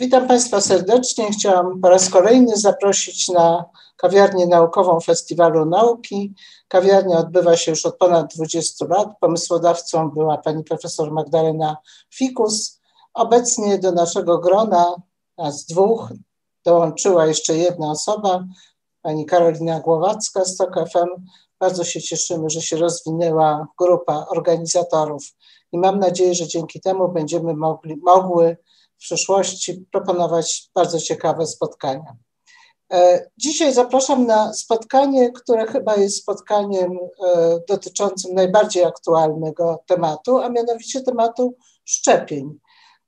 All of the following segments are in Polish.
Witam Państwa serdecznie. Chciałam po raz kolejny zaprosić na kawiarnię naukową Festiwalu Nauki. Kawiarnia odbywa się już od ponad 20 lat. Pomysłodawcą była pani profesor Magdalena Fikus. Obecnie do naszego grona, z dwóch, dołączyła jeszcze jedna osoba, pani Karolina Głowacka z TOK FM. Bardzo się cieszymy, że się rozwinęła grupa organizatorów i mam nadzieję, że dzięki temu będziemy mogli, mogły w przyszłości proponować bardzo ciekawe spotkania. E, dzisiaj zapraszam na spotkanie, które chyba jest spotkaniem e, dotyczącym najbardziej aktualnego tematu, a mianowicie tematu szczepień.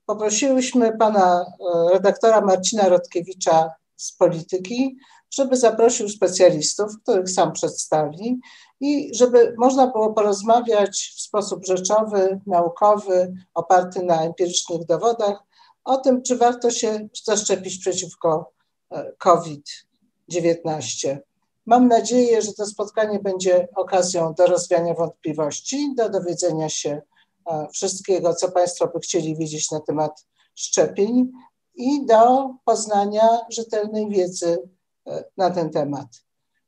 Poprosiłyśmy pana e, redaktora Marcina Rodkiewicza z Polityki, żeby zaprosił specjalistów, których sam przedstawi, i żeby można było porozmawiać w sposób rzeczowy, naukowy, oparty na empirycznych dowodach o tym, czy warto się zaszczepić przeciwko e, COVID-19. Mam nadzieję, że to spotkanie będzie okazją do rozwiania wątpliwości, do dowiedzenia się e, wszystkiego, co Państwo by chcieli wiedzieć na temat szczepień i do poznania rzetelnej wiedzy e, na ten temat.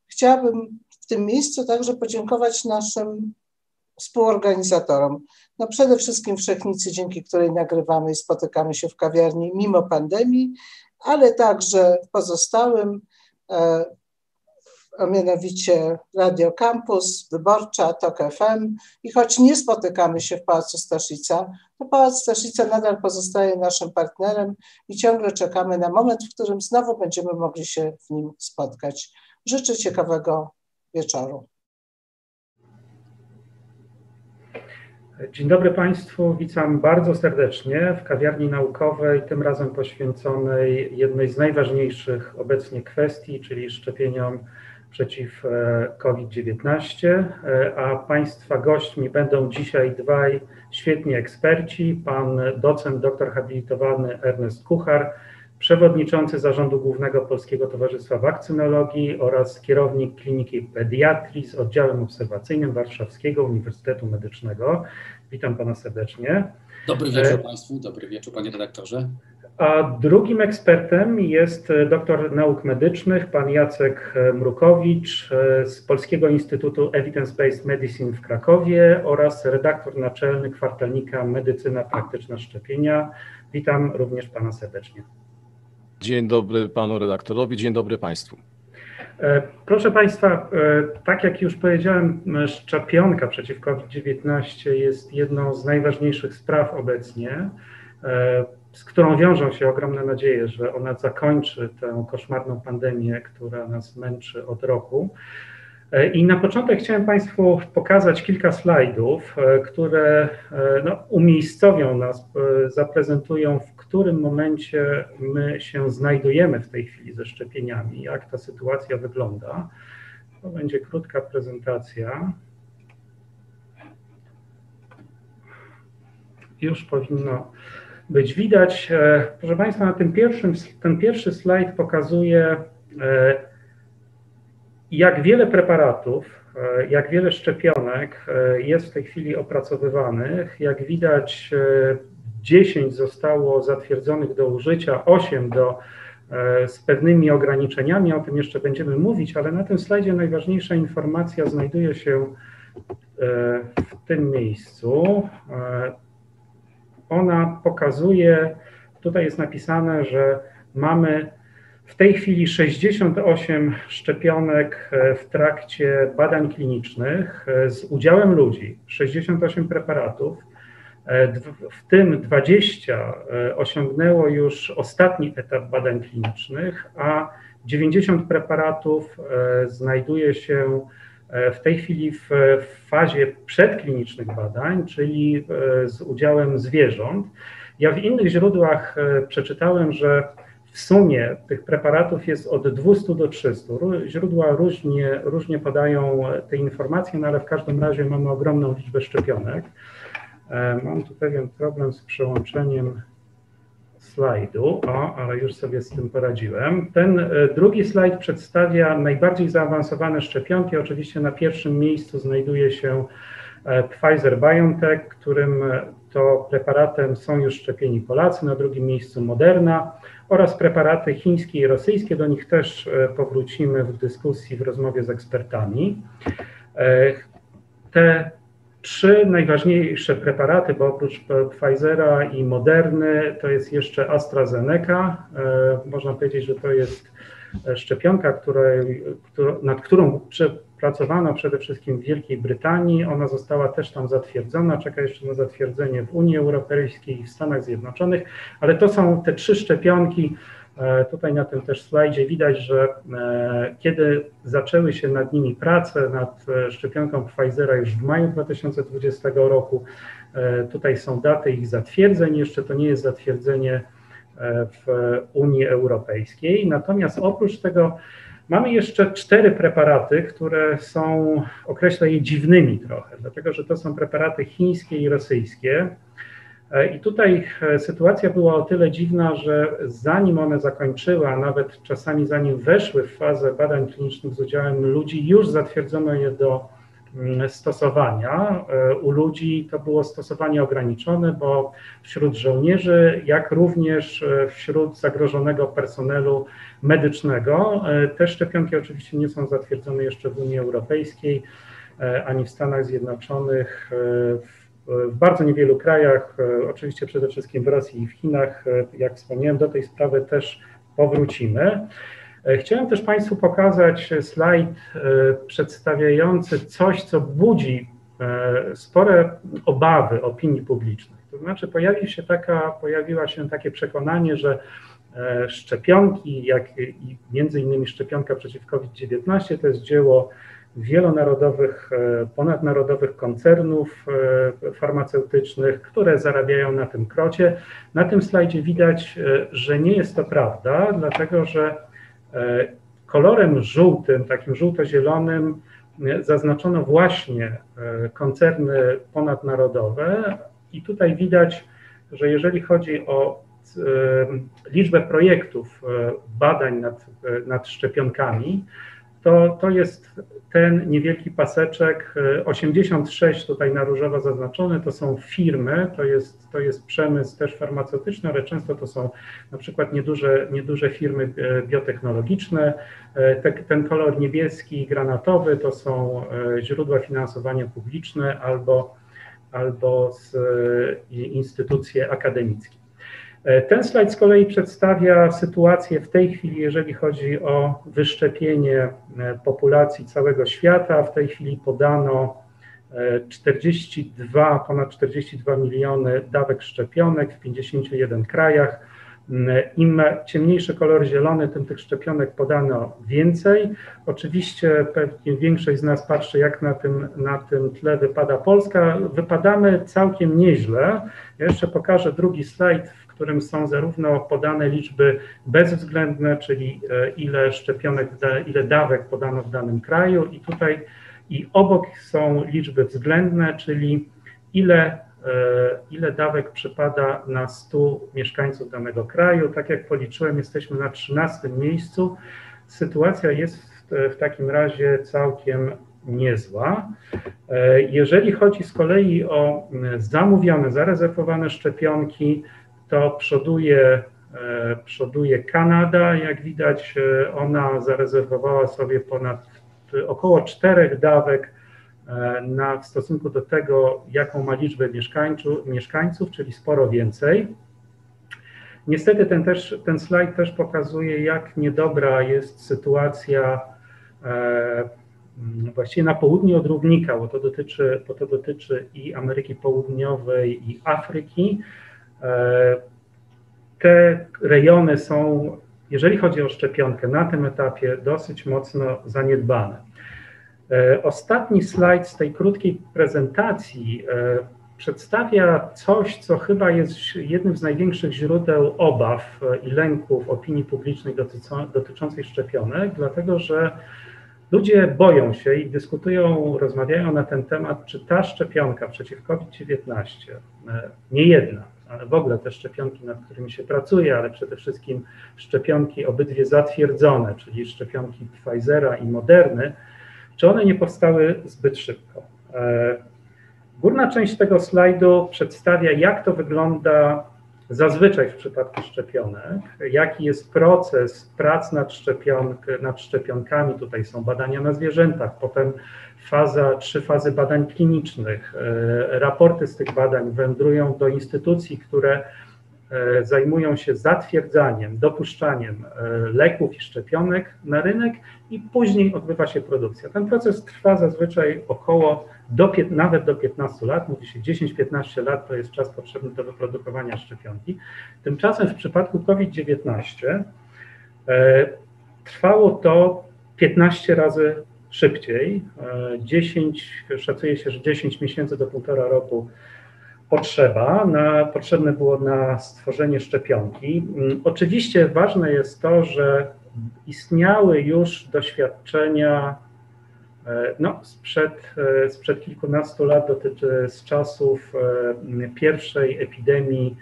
Chciałabym w tym miejscu także podziękować naszym współorganizatorom. No przede wszystkim Wszechnicy, dzięki której nagrywamy i spotykamy się w kawiarni mimo pandemii, ale także pozostałym, e, a mianowicie Radio Campus, Wyborcza, TOK FM i choć nie spotykamy się w Pałacu Staszica, to Pałac Staszica nadal pozostaje naszym partnerem i ciągle czekamy na moment, w którym znowu będziemy mogli się w nim spotkać. Życzę ciekawego wieczoru. Dzień dobry Państwu, witam bardzo serdecznie w kawiarni naukowej, tym razem poświęconej jednej z najważniejszych obecnie kwestii, czyli szczepieniom przeciw e, COVID-19. E, a Państwa gośćmi będą dzisiaj dwaj świetni eksperci, pan docent, doktor habilitowany Ernest Kuchar, przewodniczący zarządu Głównego Polskiego Towarzystwa Wakcynologii oraz kierownik Kliniki Pediatrii z oddziałem obserwacyjnym Warszawskiego Uniwersytetu Medycznego. Witam pana serdecznie. Dobry wieczór Państwu, dobry wieczór panie redaktorze. A drugim ekspertem jest doktor nauk medycznych, pan Jacek Mrukowicz z Polskiego Instytutu Evidence-Based Medicine w Krakowie oraz redaktor naczelny kwartalnika Medycyna Praktyczna Szczepienia. Witam również pana serdecznie. Dzień dobry panu redaktorowi, dzień dobry państwu. E, proszę Państwa, e, tak jak już powiedziałem, szczepionka przeciw COVID-19 jest jedną z najważniejszych spraw obecnie, e, z którą wiążą się ogromne nadzieje, że ona zakończy tę koszmarną pandemię, która nas męczy od roku. I na początek chciałem Państwu pokazać kilka slajdów, które no, umiejscowią nas, zaprezentują, w którym momencie my się znajdujemy w tej chwili ze szczepieniami, jak ta sytuacja wygląda. To będzie krótka prezentacja. Już powinno być widać. E, proszę Państwa, na tym pierwszym, ten pierwszy slajd pokazuje, e, jak wiele preparatów, e, jak wiele szczepionek jest w tej chwili opracowywanych. Jak widać, 10 zostało zatwierdzonych do użycia, 8 do, e, z pewnymi ograniczeniami, o tym jeszcze będziemy mówić, ale na tym slajdzie najważniejsza informacja znajduje się e, w tym miejscu. E, ona pokazuje, tutaj jest napisane, że mamy w tej chwili 68 szczepionek w trakcie badań klinicznych z udziałem ludzi, 68 preparatów. E, w tym 20 e, osiągnęło już ostatni etap badań klinicznych, a 90 preparatów e, znajduje się w tej chwili w fazie przedklinicznych badań, czyli z udziałem zwierząt. Ja w innych źródłach przeczytałem, że w sumie tych preparatów jest od 200 do 300. Źródła różnie, różnie podają te informacje, no ale w każdym razie mamy ogromną liczbę szczepionek. E, mam tu pewien problem z przełączeniem slajdu, o, ale już sobie z tym poradziłem. Ten e, drugi slajd przedstawia najbardziej zaawansowane szczepionki. Oczywiście na pierwszym miejscu znajduje się e, Pfizer BioNTech, którym to preparatem są już szczepieni Polacy, na drugim miejscu Moderna oraz preparaty chińskie i rosyjskie. Do nich też powrócimy w dyskusji, w rozmowie z ekspertami. Te trzy najważniejsze preparaty, bo oprócz Pfizera i Moderny to jest jeszcze AstraZeneca. Można powiedzieć, że to jest szczepionka, której, nad którą pracowano przede wszystkim w Wielkiej Brytanii. Ona została też tam zatwierdzona, czeka jeszcze na zatwierdzenie w Unii Europejskiej i w Stanach Zjednoczonych, ale to są te trzy szczepionki. E, tutaj na tym też slajdzie widać, że e, kiedy zaczęły się nad nimi prace, nad e, szczepionką Pfizera już w maju 2020 roku, tutaj są daty ich zatwierdzeń, jeszcze to nie jest zatwierdzenie w Unii Europejskiej. Natomiast oprócz tego mamy jeszcze cztery preparaty, które są, określę je dziwnymi trochę, dlatego że to są preparaty chińskie i rosyjskie. I tutaj sytuacja była o tyle dziwna, że zanim one zakończyły, a nawet czasami zanim weszły w fazę badań klinicznych z udziałem ludzi, już zatwierdzono je do Mm, stosowania. E, u ludzi to było stosowanie ograniczone, bo wśród żołnierzy, jak również e, wśród zagrożonego personelu medycznego. E, te szczepionki oczywiście nie są zatwierdzone jeszcze w Unii Europejskiej ani w Stanach Zjednoczonych. W bardzo niewielu krajach, oczywiście przede wszystkim w Rosji i w Chinach, jak wspomniałem, do tej sprawy też powrócimy. E, chciałem też Państwu pokazać slajd e, przedstawiający coś, co budzi e, spore obawy opinii publicznej. To znaczy pojawi się taka, pojawiła się takie przekonanie, że szczepionki, jak i między innymi szczepionka przeciw COVID-19 to jest dzieło wielonarodowych, ponadnarodowych koncernów farmaceutycznych, które zarabiają na tym krocie. Na tym slajdzie widać, że nie jest to prawda, dlatego że E, kolorem żółtym, takim żółto-zielonym, e, zaznaczono właśnie e, koncerny ponadnarodowe, i tutaj widać, że jeżeli chodzi o liczbę projektów badań nad, nad szczepionkami, to, to jest ten niewielki paseczek, 86 tutaj na różowo zaznaczony, to są firmy, to jest, to jest przemysł też farmaceutyczny, ale często to są na przykład nieduże, nieduże firmy e, biotechnologiczne. E, te, ten kolor niebieski i granatowy to są e, źródła finansowania publiczne albo, albo instytucje akademickie. E, ten slajd z kolei przedstawia sytuację w tej chwili, jeżeli chodzi o wyszczepienie e, populacji całego świata. W tej chwili podano 42, e, ponad 42 miliony dawek szczepionek w 51 krajach. Im ciemniejszy kolor zielony, tym tych szczepionek podano więcej. Oczywiście pewnie większość z nas patrzy, jak na tym, na tym tle wypada Polska. Wypadamy całkiem nieźle. Ja jeszcze pokażę drugi slajd, którym są zarówno podane liczby bezwzględne, czyli e, ile szczepionek, ile dawek podano w danym kraju i tutaj i obok są liczby względne, czyli ile, e, ile dawek przypada na 100 mieszkańców danego kraju. Tak jak policzyłem, jesteśmy na 13 miejscu. Sytuacja jest w, takim razie całkiem niezła. E, jeżeli chodzi z kolei o zamówione, zarezerwowane szczepionki, to przoduje, e, przoduje Kanada. Jak widać, e, ona zarezerwowała sobie ponad około czterech dawek e, na, w stosunku do tego, jaką ma liczbę mieszkańców, czyli sporo więcej. Niestety ten, też, ten slajd też pokazuje, jak niedobra jest sytuacja e, właściwie na południu od równika, bo to dotyczy, bo to dotyczy i Ameryki Południowej, i Afryki. E, te rejony są, jeżeli chodzi o szczepionkę, na tym etapie dosyć mocno zaniedbane. E, ostatni slajd z tej krótkiej prezentacji e, przedstawia coś, co chyba jest jednym z największych źródeł obaw i lęków opinii publicznej dotyczących szczepionek, dlatego że ludzie boją się i dyskutują, rozmawiają na ten temat, czy ta szczepionka przeciw COVID-19, nie jedna, ale w ogóle te szczepionki, nad którymi się pracuje, ale przede wszystkim szczepionki obydwie zatwierdzone, czyli szczepionki Pfizera i Moderny, czy one nie powstały zbyt szybko? E, Górna część tego slajdu przedstawia, jak to wygląda zazwyczaj w przypadku szczepionek, jaki jest proces prac nad, szczepionk, nad szczepionkami. Tutaj są badania na zwierzętach, potem faza, trzy fazy badań klinicznych. E, raporty z tych badań wędrują do instytucji, które e, zajmują się zatwierdzaniem, dopuszczaniem e, leków i szczepionek na rynek i później odbywa się produkcja. Ten proces trwa zazwyczaj około do, nawet do 15 lat, mówi się 10-15 lat to jest czas potrzebny do wyprodukowania szczepionki. Tymczasem w przypadku COVID-19 e, trwało to 15 razy szybciej. 10, e, szacuje się, że 10 miesięcy do półtora roku potrzeba, na, potrzebne było na stworzenie szczepionki. Mm, oczywiście ważne jest to, że istniały już doświadczenia E, no, sprzed, e, sprzed kilkunastu lat dotyczy z czasów pierwszej epidemii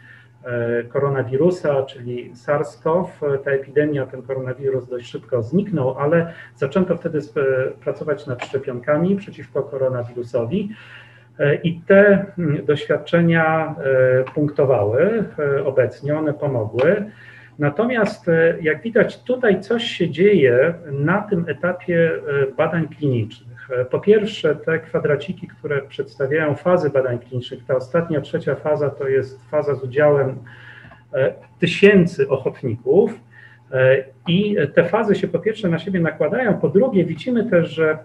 koronawirusa, czyli SARS-CoV. Ta epidemia, ten koronawirus dość szybko zniknął, ale zaczęto wtedy pracować nad szczepionkami przeciwko koronawirusowi. I te doświadczenia punktowały obecnie, one pomogły. Natomiast e, jak widać, tutaj coś się dzieje na tym etapie e, badań klinicznych. E, po pierwsze, te kwadraciki, które przedstawiają fazy badań klinicznych, ta ostatnia, trzecia faza to jest faza z udziałem tysięcy ochotników. I te fazy się po pierwsze na siebie nakładają, po drugie widzimy też, że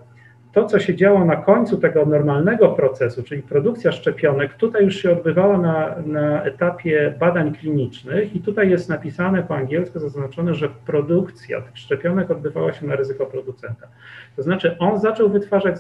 to, co się działo na końcu tego normalnego procesu, czyli produkcja szczepionek, tutaj już się odbywała na, na etapie badań klinicznych i tutaj jest napisane po angielsku, zaznaczone, że produkcja tych szczepionek odbywała się na ryzyko producenta. To znaczy on zaczął wytwarzać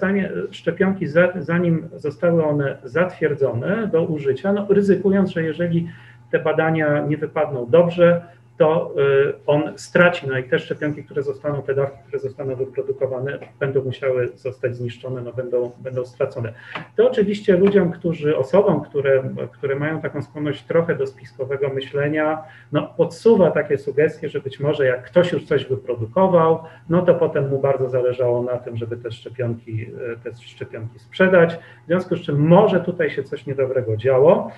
szczepionki zanim zostały one zatwierdzone do użycia, no, ryzykując, że jeżeli te badania nie wypadną dobrze, to y, on straci, no i te szczepionki, które zostaną, te dawki, które zostaną wyprodukowane, będą musiały zostać zniszczone, no będą, będą stracone. To oczywiście ludziom, którzy, osobom, które, które mają taką skłonność trochę do spiskowego myślenia, no podsuwa takie sugestie, że być może jak ktoś już coś wyprodukował, no to potem mu bardzo zależało na tym, żeby te szczepionki, y, te szczepionki sprzedać, w związku z czym może tutaj się coś niedobrego działo.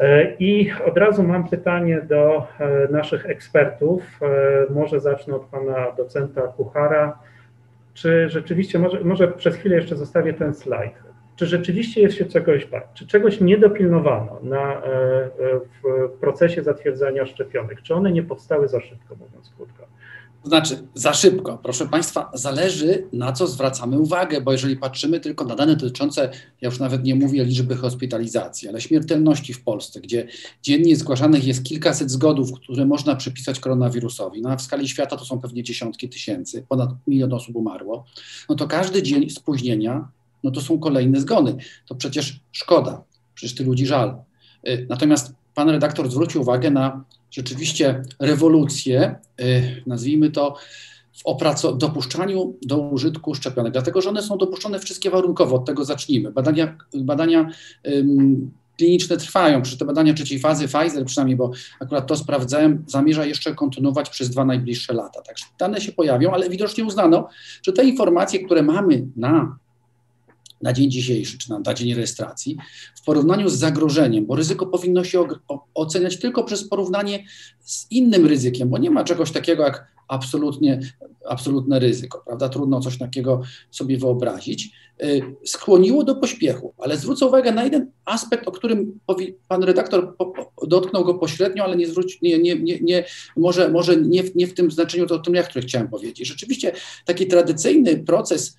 E, I od razu mam pytanie do e, naszych ekspertów. E, może zacznę od pana docenta Kuchara. Czy rzeczywiście, może, może przez chwilę jeszcze zostawię ten slajd. Czy rzeczywiście jest się czegoś bać? Czy czegoś nie dopilnowano na, w procesie zatwierdzania szczepionek? Czy one nie powstały za szybko, mówiąc krótko? To znaczy, za szybko. Proszę Państwa, zależy na co zwracamy uwagę, bo jeżeli patrzymy tylko na dane dotyczące, ja już nawet nie mówię liczby hospitalizacji, ale śmiertelności w Polsce, gdzie dziennie zgłaszanych jest kilkaset zgodów, które można przypisać koronawirusowi, no a w skali świata to są pewnie dziesiątki tysięcy, ponad milion osób umarło, no to każdy dzień spóźnienia, no to są kolejne zgony. To przecież szkoda, przecież tych ludzi żal. Y, natomiast pan redaktor zwrócił uwagę na rzeczywiście rewolucję, y, nazwijmy to, w opraco- dopuszczaniu do użytku szczepionek, dlatego że one są dopuszczone wszystkie warunkowo, od tego zacznijmy. Badania, badania ym, kliniczne trwają, przy te badania trzeciej fazy Pfizer przynajmniej, bo akurat to sprawdzałem, zamierza jeszcze kontynuować przez dwa najbliższe lata. Także dane się pojawią, ale widocznie uznano, że te informacje, które mamy na na dzień dzisiejszy, czy na, dzień rejestracji, w porównaniu z zagrożeniem, bo ryzyko powinno się oceniać tylko przez porównanie z innym ryzykiem, bo nie ma czegoś takiego jak absolutnie, absolutne ryzyko, prawda? Trudno coś takiego sobie wyobrazić. Y, skłoniło do pośpiechu, ale zwrócę uwagę na jeden aspekt, o którym pan redaktor dotknął go pośrednio, ale nie zwróci, nie, nie, nie, nie, może, może nie, w, nie w tym znaczeniu, to o tym ja, chciałem powiedzieć. Rzeczywiście taki tradycyjny proces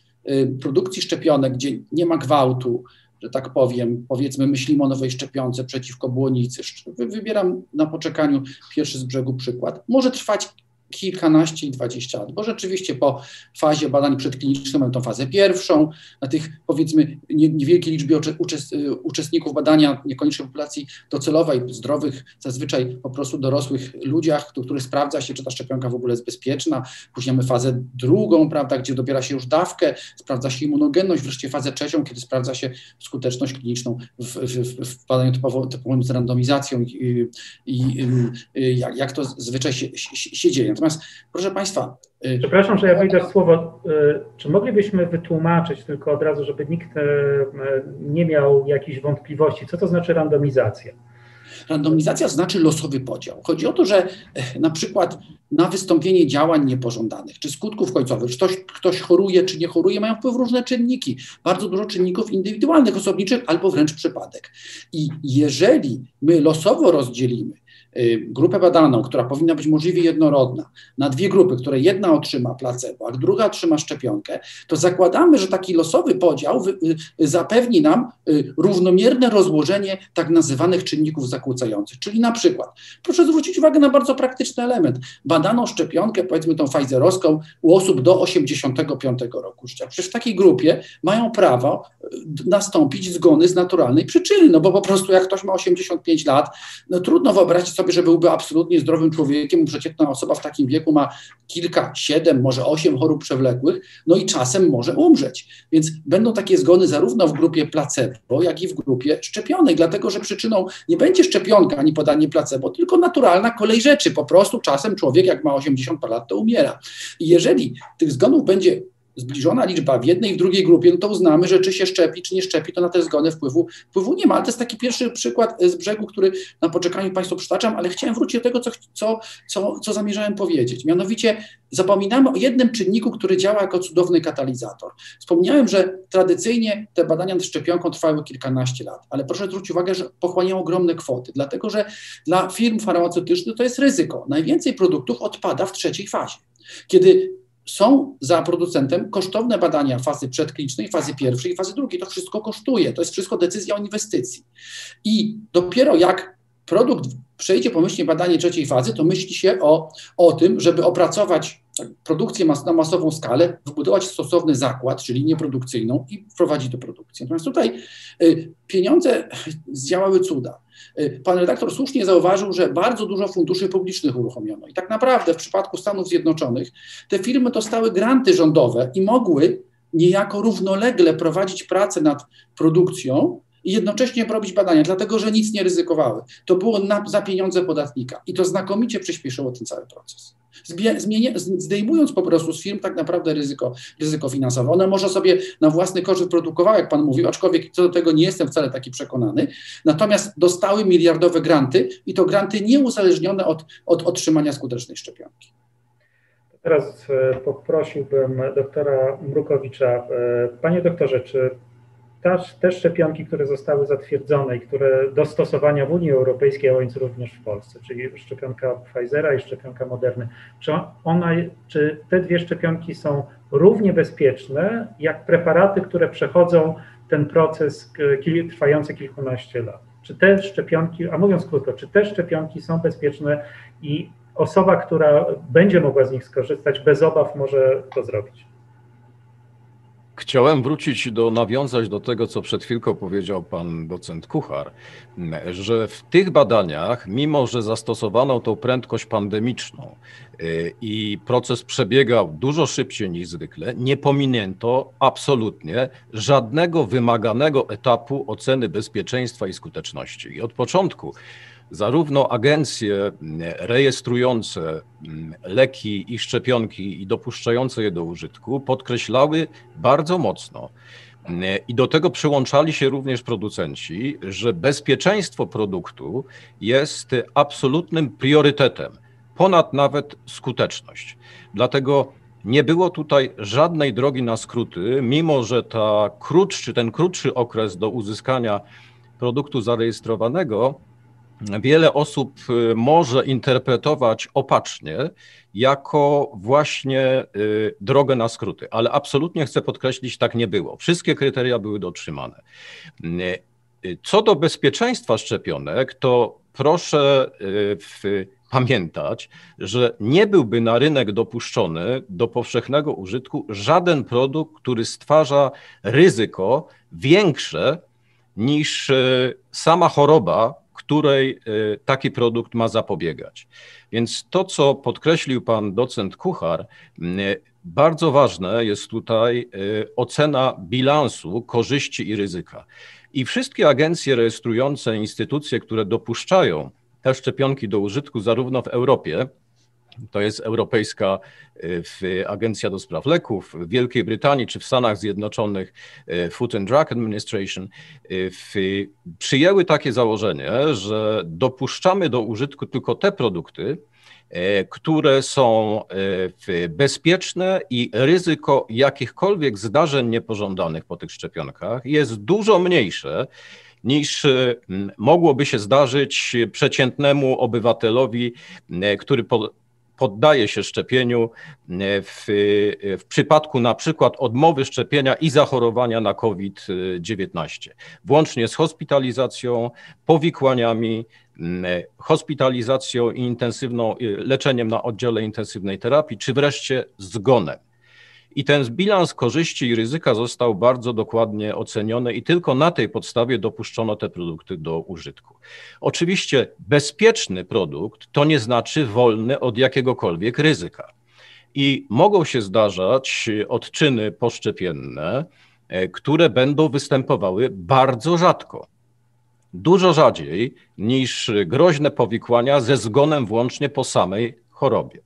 produkcji szczepionek, gdzie nie ma gwałtu, że tak powiem, powiedzmy, myślimy o nowej szczepionce przeciwko błonicy. Wybieram na poczekaniu pierwszy z brzegu przykład. Może trwać kilkanaście i dwadzieścia lat, bo rzeczywiście po fazie badań przedklinicznych mamy tą fazę pierwszą, na tych powiedzmy niewielkiej liczbie uczestników badania, niekoniecznie populacji docelowej, zdrowych, zazwyczaj po prostu dorosłych ludziach, których sprawdza się, czy ta szczepionka w ogóle jest bezpieczna, później mamy fazę drugą, prawda, gdzie dobiera się już dawkę, sprawdza się immunogenność, wreszcie fazę trzecią, kiedy sprawdza się skuteczność kliniczną w, w, w badaniu typowo, typowym z randomizacją i, i, i jak, jak to zwyczaj się, się, się dzieje. Natomiast, proszę Państwa. Y, Przepraszam, że ja wejdę w słowo. Y, czy moglibyśmy wytłumaczyć tylko od razu, żeby nikt y, nie miał jakichś wątpliwości, co to znaczy randomizacja? Randomizacja znaczy losowy podział. Chodzi o to, że e, na przykład na wystąpienie działań niepożądanych, czy skutków końcowych, czy ktoś, ktoś choruje, czy nie choruje, mają wpływ różne czynniki, bardzo dużo czynników indywidualnych, osobniczych, albo wręcz przypadek. I jeżeli my losowo rozdzielimy grupę badaną, która powinna być możliwie jednorodna, na dwie grupy, które jedna otrzyma placebo, a druga otrzyma szczepionkę, to zakładamy, że taki losowy podział y, zapewni nam y, równomierne rozłożenie tak nazywanych czynników zakłócających. Czyli na przykład, proszę zwrócić uwagę na bardzo praktyczny element. Badano szczepionkę, powiedzmy tą Pfizerowską, u osób do 85 roku życia. Przecież w takiej grupie mają prawo nastąpić zgony z naturalnej przyczyny, no bo po prostu jak ktoś ma 85 lat, no trudno wyobrazić sobie, sobie, że byłby absolutnie zdrowym człowiekiem. Przeciętna osoba w takim wieku ma kilka, siedem, może osiem chorób przewlekłych, no i czasem może umrzeć. Więc będą takie zgony zarówno w grupie placebo, jak i w grupie szczepionej, dlatego że przyczyną nie będzie szczepionka ani podanie placebo, tylko naturalna kolej rzeczy. Po prostu czasem człowiek, jak ma 80 lat, to umiera. I jeżeli tych zgonów będzie zbliżona liczba w jednej i w drugiej grupie, no to uznamy, że czy się szczepi, czy nie szczepi, to na te zgony wpływu, wpływu nie ma. Ale to jest taki pierwszy przykład z brzegu, który na poczekaniu Państwu przytaczam, ale chciałem wrócić do tego, co, co, co, co zamierzałem powiedzieć. Mianowicie zapominamy o jednym czynniku, który działa jako cudowny katalizator. Wspomniałem, że tradycyjnie te badania nad szczepionką trwały kilkanaście lat, ale proszę zwrócić uwagę, że pochłaniają ogromne kwoty, dlatego że dla firm farmaceutycznych to jest ryzyko. Najwięcej produktów odpada w trzeciej fazie. Kiedy są za producentem kosztowne badania fazy przedklinicznej, fazy pierwszej i fazy drugiej. To wszystko kosztuje, to jest wszystko decyzja o inwestycji. I dopiero jak produkt przejdzie pomyślnie badanie trzeciej fazy, to myśli się o, o tym, żeby opracować produkcję mas na masową skalę, wybudować stosowny zakład, czyli linię produkcyjną i wprowadzić do produkcji. Natomiast tutaj y, pieniądze zdziałały cuda. Y, pan redaktor słusznie zauważył, że bardzo dużo funduszy publicznych uruchomiono. I tak naprawdę w przypadku Stanów Zjednoczonych te firmy dostały granty rządowe i mogły niejako równolegle prowadzić pracę nad produkcją i jednocześnie robić badania, dlatego że nic nie ryzykowały. To było na, za pieniądze podatnika i to znakomicie przyspieszyło ten cały proces. Zmienia, zdejmując po prostu z firm tak naprawdę ryzyko, ryzyko finansowe. One może sobie na własny koszt wyprodukowały, jak Pan mówił, aczkolwiek co do tego nie jestem wcale taki przekonany. Natomiast dostały miliardowe granty i to granty nieuzależnione od, od otrzymania skutecznej szczepionki. Teraz e, poprosiłbym doktora Mrukowicza. E, panie doktorze, czy te szczepionki, które zostały zatwierdzone i które do stosowania w Unii Europejskiej, a więc również w Polsce, czyli szczepionka Pfizera i szczepionka Moderny, czy, ona, czy te dwie szczepionki są równie bezpieczne jak preparaty, które przechodzą ten proces trwający kilkanaście lat? Czy te szczepionki, a mówiąc krótko, czy te szczepionki są bezpieczne i osoba, która będzie mogła z nich skorzystać, bez obaw może to zrobić? Chciałem wrócić do, nawiązać do tego, co przed chwilką powiedział pan docent Kuchar, że w tych badaniach, mimo że zastosowano tą prędkość pandemiczną y, i proces przebiegał dużo szybciej niż zwykle, nie pominięto absolutnie żadnego wymaganego etapu oceny bezpieczeństwa i skuteczności. I od początku zarówno agencje rejestrujące leki i szczepionki i dopuszczające je do użytku podkreślały bardzo mocno, i do tego przyłączali się również producenci, że bezpieczeństwo produktu jest absolutnym priorytetem, ponad nawet skuteczność. Dlatego nie było tutaj żadnej drogi na skróty, mimo że ta krótszy, ten krótszy okres do uzyskania produktu zarejestrowanego wiele osób y, może interpretować opacznie jako właśnie y, drogę na skróty, ale absolutnie chcę podkreślić, tak nie było. Wszystkie kryteria były dotrzymane. Y, co do bezpieczeństwa szczepionek, to proszę w pamiętać, że nie byłby na rynek dopuszczony do powszechnego użytku żaden produkt, który stwarza ryzyko większe niż sama choroba, której y, taki produkt ma zapobiegać. Więc to, co podkreślił pan docent Kuchar, y, bardzo ważne jest tutaj y, ocena bilansu korzyści i ryzyka. I wszystkie agencje rejestrujące instytucje, które dopuszczają te szczepionki do użytku zarówno w Europie, to jest Europejska Agencja do Spraw Leków, w Wielkiej Brytanii czy w Stanach Zjednoczonych Food and Drug Administration, przyjęły takie założenie, że dopuszczamy do użytku tylko te produkty, które są bezpieczne i ryzyko jakichkolwiek zdarzeń niepożądanych po tych szczepionkach jest dużo mniejsze niż mogłoby się zdarzyć przeciętnemu obywatelowi, który poddaje się szczepieniu w, w przypadku na przykład odmowy szczepienia i zachorowania na COVID-19, włącznie z hospitalizacją, powikłaniami, hospitalizacją i intensywną, leczeniem na oddziale intensywnej terapii, czy wreszcie zgonem. I ten bilans korzyści i ryzyka został bardzo dokładnie oceniony, i tylko na tej podstawie dopuszczono te produkty do użytku. Oczywiście bezpieczny produkt to nie znaczy wolny od jakiegokolwiek ryzyka. I mogą się zdarzać odczyny poszczepienne, e, które będą występowały bardzo rzadko dużo rzadziej niż groźne powikłania ze zgonem włącznie po samej chorobie.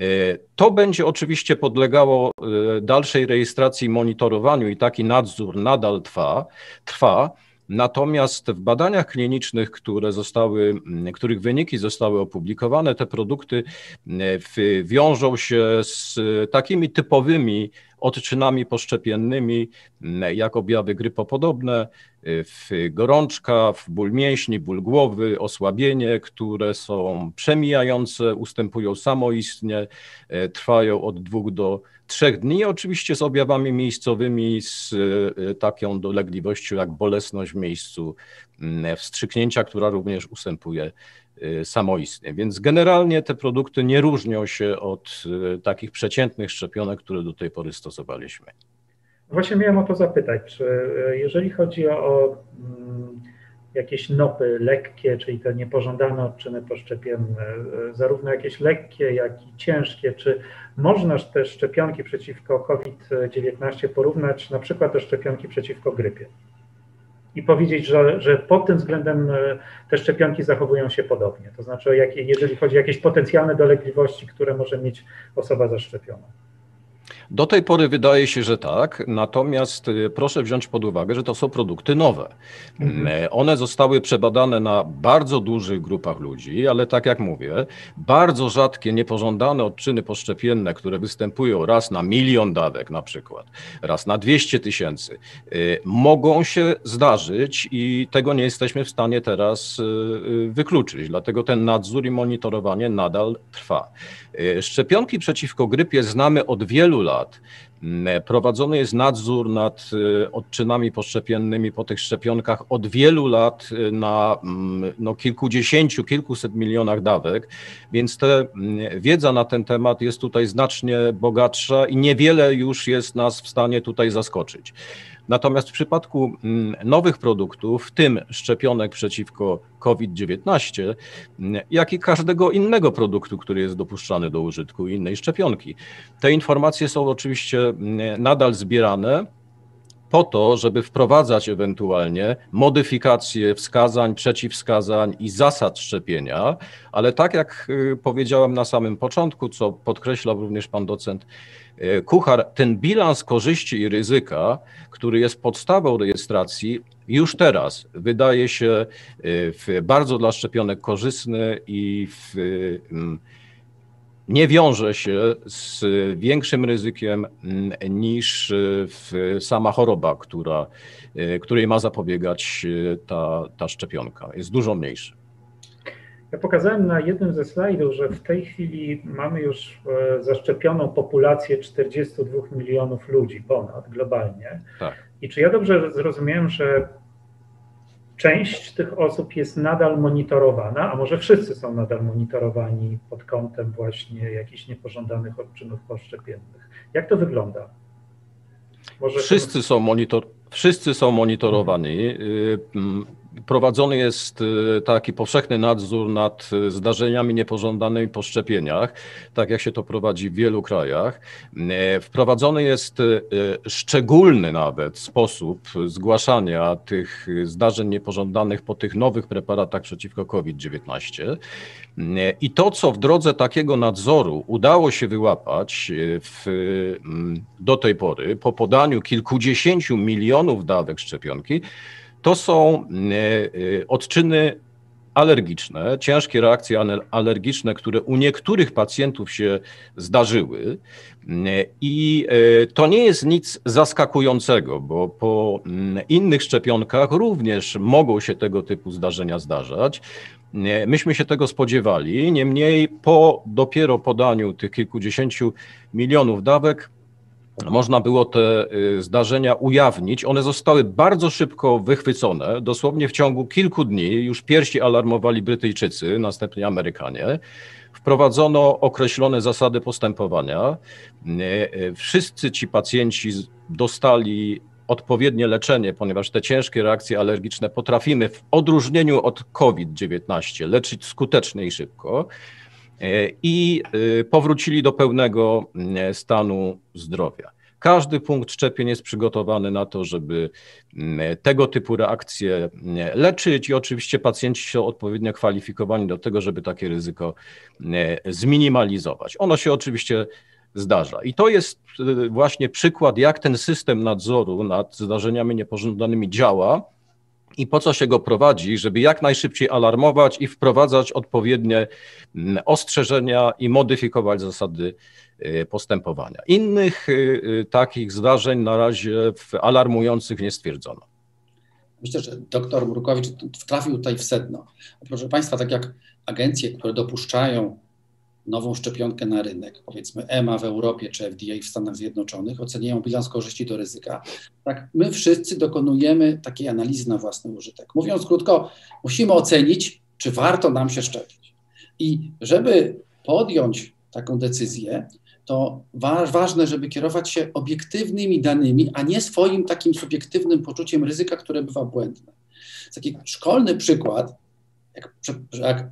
E, to będzie oczywiście podlegało e, dalszej rejestracji i monitorowaniu i taki nadzór nadal trwa. trwa. Natomiast w badaniach klinicznych, które zostały, których wyniki zostały opublikowane, te produkty e, wiążą się z takimi typowymi odczynami poszczepiennymi, jak objawy grypopodobne, w gorączka, w ból mięśni, ból głowy, osłabienie, które są przemijające, ustępują samoistnie, e, trwają od dwóch do trzech dni, oczywiście z objawami miejscowymi, z e, taką dolegliwością jak bolesność w miejscu wstrzyknięcia, która również ustępuje e, samoistnie. Więc generalnie te produkty nie różnią się od takich przeciętnych szczepionek, które do tej pory stosowaliśmy. Właśnie miałem o to zapytać, czy e, jeżeli chodzi o mm, jakieś nopy lekkie, czyli te niepożądane odczyny poszczepienne, zarówno jakieś lekkie, jak i ciężkie, czy można te szczepionki przeciwko COVID-19 porównać na przykład do szczepionki przeciwko grypie? I powiedzieć, że, że pod tym względem e, te szczepionki zachowują się podobnie. To znaczy, jeżeli chodzi o jakieś potencjalne dolegliwości, które może mieć osoba zaszczepiona. Do tej pory wydaje się, że tak, natomiast y, proszę wziąć pod uwagę, że to są produkty nowe. Mhm. E, one zostały przebadane na bardzo dużych grupach ludzi, ale tak jak mówię, bardzo rzadkie, niepożądane odczyny poszczepienne, które występują raz na milion dawek na przykład, raz na 200 tysięcy, y, mogą się zdarzyć i tego nie jesteśmy w stanie teraz y, wykluczyć. Dlatego ten nadzór i monitorowanie nadal trwa. Szczepionki przeciwko grypie znamy od wielu lat lat. Mm, prowadzony jest nadzór nad y, odczynami poszczepiennymi po tych szczepionkach od wielu lat y, na mm, no, kilkudziesięciu, kilkuset milionach dawek, więc ta mm, wiedza na ten temat jest tutaj znacznie bogatsza i niewiele już jest nas w stanie tutaj zaskoczyć. Natomiast w przypadku mm, nowych produktów, w tym szczepionek przeciwko COVID-19, mm, jak i każdego innego produktu, który jest dopuszczany do użytku, innej szczepionki, te informacje są oczywiście mm, nadal zbierane po to, żeby wprowadzać ewentualnie modyfikacje wskazań, przeciwwskazań i zasad szczepienia, ale tak jak y, powiedziałem na samym początku, co podkreślał również pan docent Kuchar, ten bilans korzyści i ryzyka, który jest podstawą rejestracji, już teraz wydaje się y, bardzo dla szczepionek korzystny i w, nie wiąże się z większym ryzykiem mm, niż sama choroba, która, e, której ma zapobiegać e, ta, ta szczepionka. Jest dużo mniejszy. Ja pokazałem na jednym ze slajdów, że w tej chwili mamy już e, zaszczepioną populację 42 milionów ludzi ponad globalnie. Tak. I czy ja dobrze zrozumiałem, że część tych osób jest nadal monitorowana, a może wszyscy są nadal monitorowani pod kątem właśnie jakichś niepożądanych odczynów poszczepiennych. Jak to wygląda? Może wszyscy, są monitor, wszyscy są monitorowani. Y, prowadzony jest y, taki powszechny nadzór nad y, zdarzeniami niepożądanymi po szczepieniach, tak jak się to prowadzi w wielu krajach. Y, wprowadzony jest szczególny nawet sposób zgłaszania tych zdarzeń niepożądanych po tych nowych preparatach przeciwko COVID-19. I to, co w drodze takiego nadzoru udało się wyłapać w, mm, do tej pory, po podaniu kilkudziesięciu milionów dawek szczepionki, to są e, e, odczyny alergiczne, ciężkie reakcje alergiczne, które u niektórych pacjentów się zdarzyły. E, I to nie jest nic zaskakującego, bo po mm, innych szczepionkach również mogą się tego typu zdarzenia zdarzać. Myśmy się tego spodziewali, niemniej po dopiero podaniu tych kilkudziesięciu milionów dawek można było te y, zdarzenia ujawnić. One zostały bardzo szybko wychwycone, dosłownie w ciągu kilku dni. Już pierwsi alarmowali Brytyjczycy, następnie Amerykanie. Wprowadzono określone zasady postępowania. Y, y, wszyscy ci pacjenci dostali odpowiednie leczenie, ponieważ te ciężkie reakcje alergiczne potrafimy w odróżnieniu od COVID-19 leczyć skutecznie i szybko. E, i e, powrócili do pełnego e, stanu zdrowia. Każdy punkt szczepień jest przygotowany na to, żeby tego typu reakcje leczyć i oczywiście pacjenci są odpowiednio kwalifikowani do tego, żeby takie ryzyko zminimalizować. Ono się oczywiście zdarza. I to jest właśnie przykład, jak ten system nadzoru nad zdarzeniami niepożądanymi działa i po co się go prowadzi, żeby jak najszybciej alarmować i wprowadzać odpowiednie mm, ostrzeżenia i modyfikować zasady y, postępowania. Innych y, y, takich zdarzeń na razie alarmujących nie stwierdzono. Myślę, że doktor Murkowicz trafił tutaj w sedno. Proszę Państwa, tak jak agencje, które dopuszczają nową szczepionkę na rynek, powiedzmy EMA w Europie czy FDA w Stanach Zjednoczonych, oceniają bilans korzyści do ryzyka. Tak, my wszyscy dokonujemy takiej analizy na własny użytek. Mówiąc krótko, musimy ocenić, czy warto nam się szczepić. I żeby podjąć taką decyzję, to wa ważne, żeby kierować się obiektywnymi danymi, a nie swoim takim subiektywnym poczuciem ryzyka, które bywa błędne. Taki szkolny przykład, jak, jak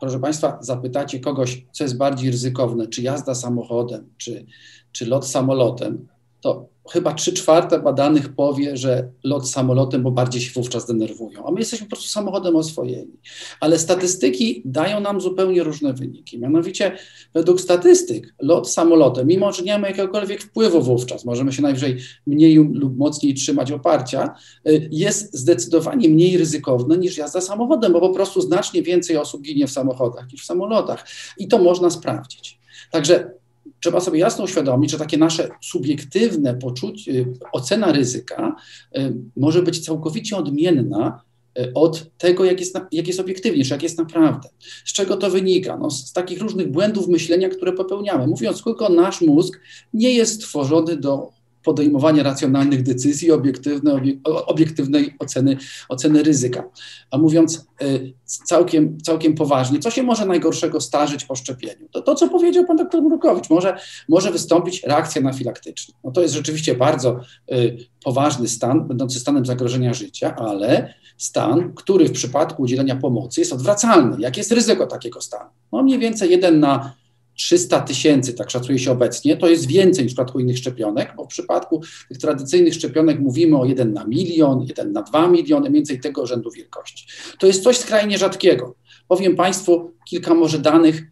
proszę Państwa, zapytacie kogoś, co jest bardziej ryzykowne, czy jazda samochodem, czy, czy lot samolotem, to chyba trzy czwarte badanych powie, że lot samolotem, bo bardziej się wówczas denerwują. A my jesteśmy po prostu samochodem oswojeni. Ale statystyki dają nam zupełnie różne wyniki. Mianowicie, według statystyk, lot samolotem, mimo że nie mamy jakiegokolwiek wpływu wówczas, możemy się najwyżej mniej lub mocniej trzymać oparcia, y, jest zdecydowanie mniej ryzykowny niż jazda samochodem, bo po prostu znacznie więcej osób ginie w samochodach niż w samolotach. I to można sprawdzić. Także trzeba sobie jasno uświadomić, że takie nasze subiektywne poczucie, ocena ryzyka y, może być całkowicie odmienna y, od tego, jak jest, jak jest obiektywnie, czy jak jest naprawdę. Z czego to wynika? No, z takich różnych błędów myślenia, które popełniamy. Mówiąc krótko, nasz mózg nie jest stworzony do podejmowanie racjonalnych decyzji, obiektywne, obiektywnej oceny, oceny ryzyka. A mówiąc y, całkiem, całkiem poważnie, co się może najgorszego starzyć po szczepieniu? To to, co powiedział pan dr Mrukowicz, może, może wystąpić reakcja anafilaktyczna. No to jest rzeczywiście bardzo y, poważny stan, będący stanem zagrożenia życia, ale stan, który w przypadku udzielenia pomocy jest odwracalny. Jakie jest ryzyko takiego stanu? No mniej więcej jeden na 300 tysięcy, tak szacuje się obecnie, to jest więcej niż w przypadku innych szczepionek, bo w przypadku tych tradycyjnych szczepionek mówimy o 1 na milion, 1 na 2 miliony, mniej więcej tego rzędu wielkości. To jest coś skrajnie rzadkiego. Powiem Państwu kilka może danych,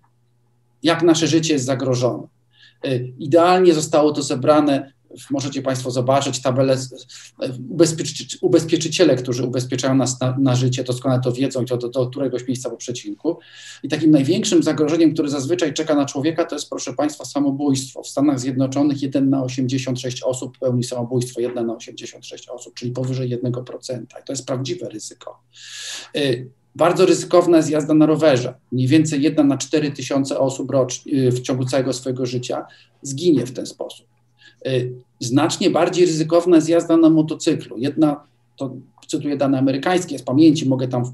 jak nasze życie jest zagrożone. Y, idealnie zostało to zebrane możecie Państwo zobaczyć tabelę ubezpieczy, ubezpieczyciele, którzy ubezpieczają nas na, na, życie, doskonale to wiedzą i to do, do któregoś miejsca po przecinku. I takim największym zagrożeniem, które zazwyczaj czeka na człowieka, to jest, proszę Państwa, samobójstwo. W Stanach Zjednoczonych 1 na 86 osób pełni samobójstwo, 1 na 86 osób, czyli powyżej 1%. I to jest prawdziwe ryzyko. Y bardzo ryzykowna jest jazda na rowerze. Mniej więcej 1 na 4 tysiące osób rocznie, w ciągu całego swojego życia zginie w ten sposób. Znacznie bardziej ryzykowna jest jazda na motocyklu. Jedna, to cytuję dane amerykańskie z pamięci, mogę tam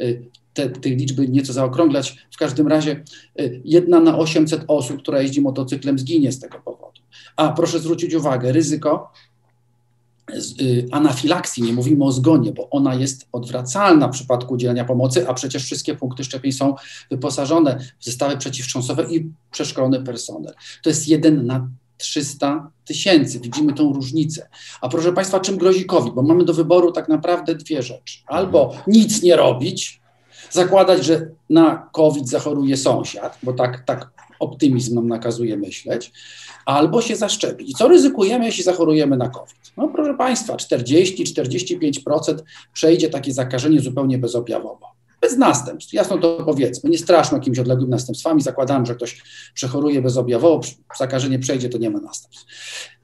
y, te, te liczby nieco zaokrąglać. W każdym razie y, jedna na 800 osób, która jeździ motocyklem, zginie z tego powodu. A proszę zwrócić uwagę, ryzyko Y, anafilakcji, nie mówimy o zgonie, bo ona jest odwracalna w przypadku udzielenia pomocy, a przecież wszystkie punkty szczepień są wyposażone w zestawy przeciwwstrząsowe i przeszkolony personel. To jest jeden na 300 tysięcy. Widzimy tą różnicę. A proszę Państwa, czym grozi COVID? Bo mamy do wyboru tak naprawdę dwie rzeczy. Albo nic nie robić, zakładać, że na COVID zachoruje sąsiad, bo tak, tak optymizm nam nakazuje myśleć, albo się zaszczepić. I co ryzykujemy, jeśli zachorujemy na COVID? No proszę Państwa, 40-45% przejdzie takie zakażenie zupełnie bezobjawowo. Bez następstw, jasno to powiedzmy, nie straszno jakimiś odległymi następstwami, zakładamy, że ktoś przechoruje bezobjawowo, zakażenie przejdzie, to nie ma następstw.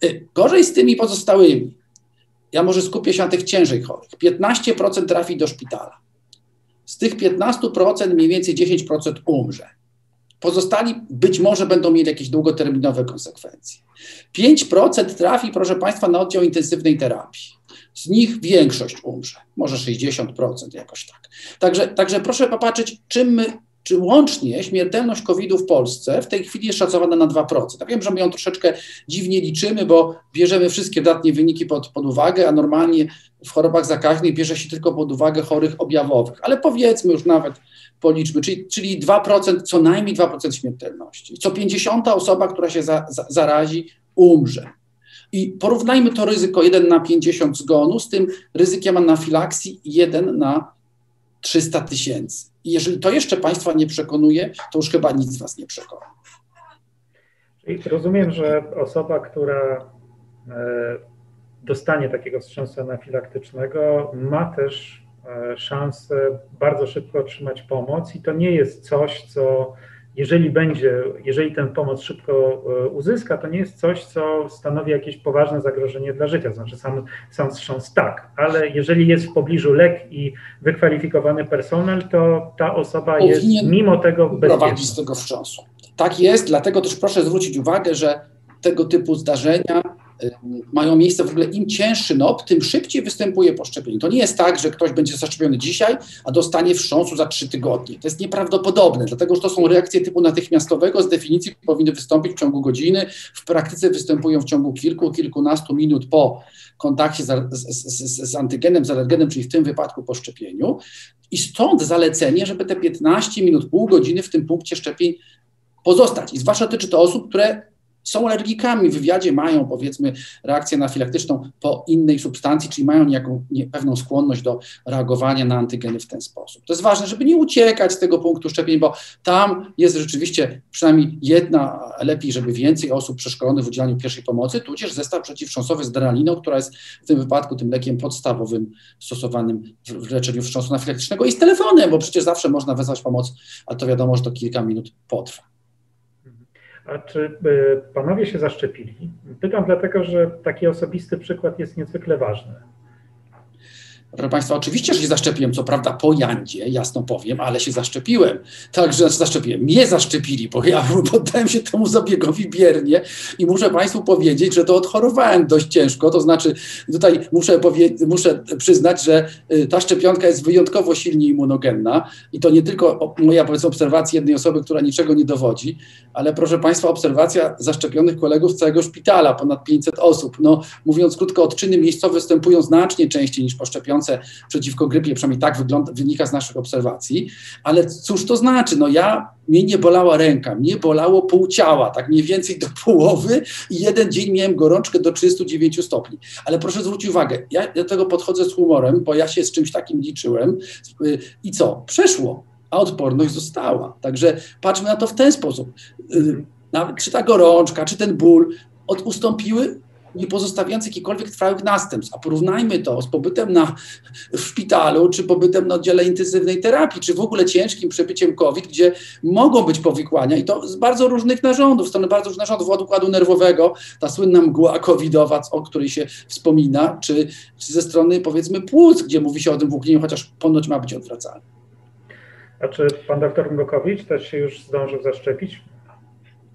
Y, gorzej z tymi pozostałymi. Ja może skupię się na tych ciężej chorych. 15% trafi do szpitala. Z tych 15% mniej więcej 10% umrze. Pozostali być może będą mieli jakieś długoterminowe konsekwencje. 5% trafi, proszę Państwa, na oddział intensywnej terapii. Z nich większość umrze, może 60% jakoś tak. Także, także proszę popatrzeć, czym my, czy łącznie śmiertelność COVID-u w Polsce w tej chwili jest szacowana na 2%. Ja wiem, że my ją troszeczkę dziwnie liczymy, bo bierzemy wszystkie dodatnie wyniki pod, pod uwagę, a normalnie w chorobach zakaźnych bierze się tylko pod uwagę chorych objawowych. Ale powiedzmy już nawet policzmy, czyli, czyli 2%, co najmniej 2% śmiertelności. Co 50 osoba, która się za, za, zarazi, umrze. I porównajmy to ryzyko 1 na 50 zgonu z tym ryzykiem anafilaksji 1 na 300 tysięcy. I jeżeli to jeszcze Państwa nie przekonuje, to już chyba nic Was nie przekona. Rozumiem, że osoba, która e, dostanie takiego wstrząsu anafilaktycznego, ma też E, szansę bardzo szybko otrzymać pomoc i to nie jest coś, co jeżeli będzie, jeżeli tę pomoc szybko e, uzyska, to nie jest coś, co stanowi jakieś poważne zagrożenie dla życia. Znaczy sam, sam wstrząs tak, ale jeżeli jest w pobliżu lek i wykwalifikowany personel, to ta osoba jest mimo tego bezpieczna. z tego wstrząsu. Tak jest, dlatego też proszę zwrócić uwagę, że tego typu zdarzenia mają miejsce w ogóle im cięższy NOP, tym szybciej występuje po szczepieniu. To nie jest tak, że ktoś będzie zaszczepiony dzisiaj, a dostanie wstrząsu za trzy tygodnie. To jest nieprawdopodobne, dlatego że to są reakcje typu natychmiastowego, z definicji powinny wystąpić w ciągu godziny, w praktyce występują w ciągu kilku, kilkunastu minut po kontakcie z, z, z, z antygenem, z alergenem, czyli w tym wypadku po szczepieniu. I stąd zalecenie, żeby te 15 minut, pół godziny w tym punkcie szczepień pozostać. I zwłaszcza tyczy to osób, które są alergikami, w wywiadzie mają powiedzmy reakcję anafilaktyczną po innej substancji, czyli mają niejaką, nie, pewną skłonność do reagowania na antygeny w ten sposób. To jest ważne, żeby nie uciekać z tego punktu szczepień, bo tam jest rzeczywiście przynajmniej jedna, lepiej, żeby więcej osób przeszkolonych w udzielaniu pierwszej pomocy, tudzież zestaw przeciwwstrząsowy z draliną, która jest w tym wypadku tym lekiem podstawowym stosowanym w leczeniu wstrząsu anafilaktycznego i z telefonem, bo przecież zawsze można wezwać pomoc, ale to wiadomo, że to kilka minut potrwa. A czy y, panowie się zaszczepili? Pytam dlatego, że taki osobisty przykład jest niezwykle ważny. Proszę Państwa, oczywiście, że się zaszczepiłem, co prawda po Jandzie, jasno powiem, ale się zaszczepiłem. Także znaczy zaszczepiłem. Mnie zaszczepili, bo ja poddałem się temu zabiegowi biernie i muszę Państwu powiedzieć, że to odchorowałem dość ciężko. To znaczy, tutaj muszę, muszę przyznać, że y, ta szczepionka jest wyjątkowo silnie immunogenna i to nie tylko moja powiedzmy obserwacja jednej osoby, która niczego nie dowodzi, ale proszę Państwa, obserwacja zaszczepionych kolegów z całego szpitala, ponad 500 osób. No, mówiąc krótko, odczyny miejscowe występują znacznie częściej niż po przeciwko grypie, przynajmniej tak wygląda, wynika z naszych obserwacji. Ale cóż to znaczy? No ja, mnie nie bolała ręka, mnie bolało pół ciała, tak mniej więcej do połowy i jeden dzień miałem gorączkę do 39 stopni. Ale proszę zwrócić uwagę, ja do tego podchodzę z humorem, bo ja się z czymś takim liczyłem i co? Przeszło a odporność została. Także patrzmy na to w ten sposób. Y, czy ta gorączka, czy ten ból od, ustąpiły nie pozostawiając jakichkolwiek trwałych następstw. A porównajmy to z pobytem na, w szpitalu, czy pobytem na oddziale intensywnej terapii, czy w ogóle ciężkim przebyciem COVID, gdzie mogą być powikłania i to z bardzo różnych narządów, strony bardzo różnych narządów, od układu nerwowego, ta słynna mgła covidowa, o której się wspomina, czy, czy ze strony powiedzmy płuc, gdzie mówi się o tym włóknieniu, chociaż ponoć ma być odwracalny. A czy pan doktor Ngokowicz też się już zdążył zaszczepić?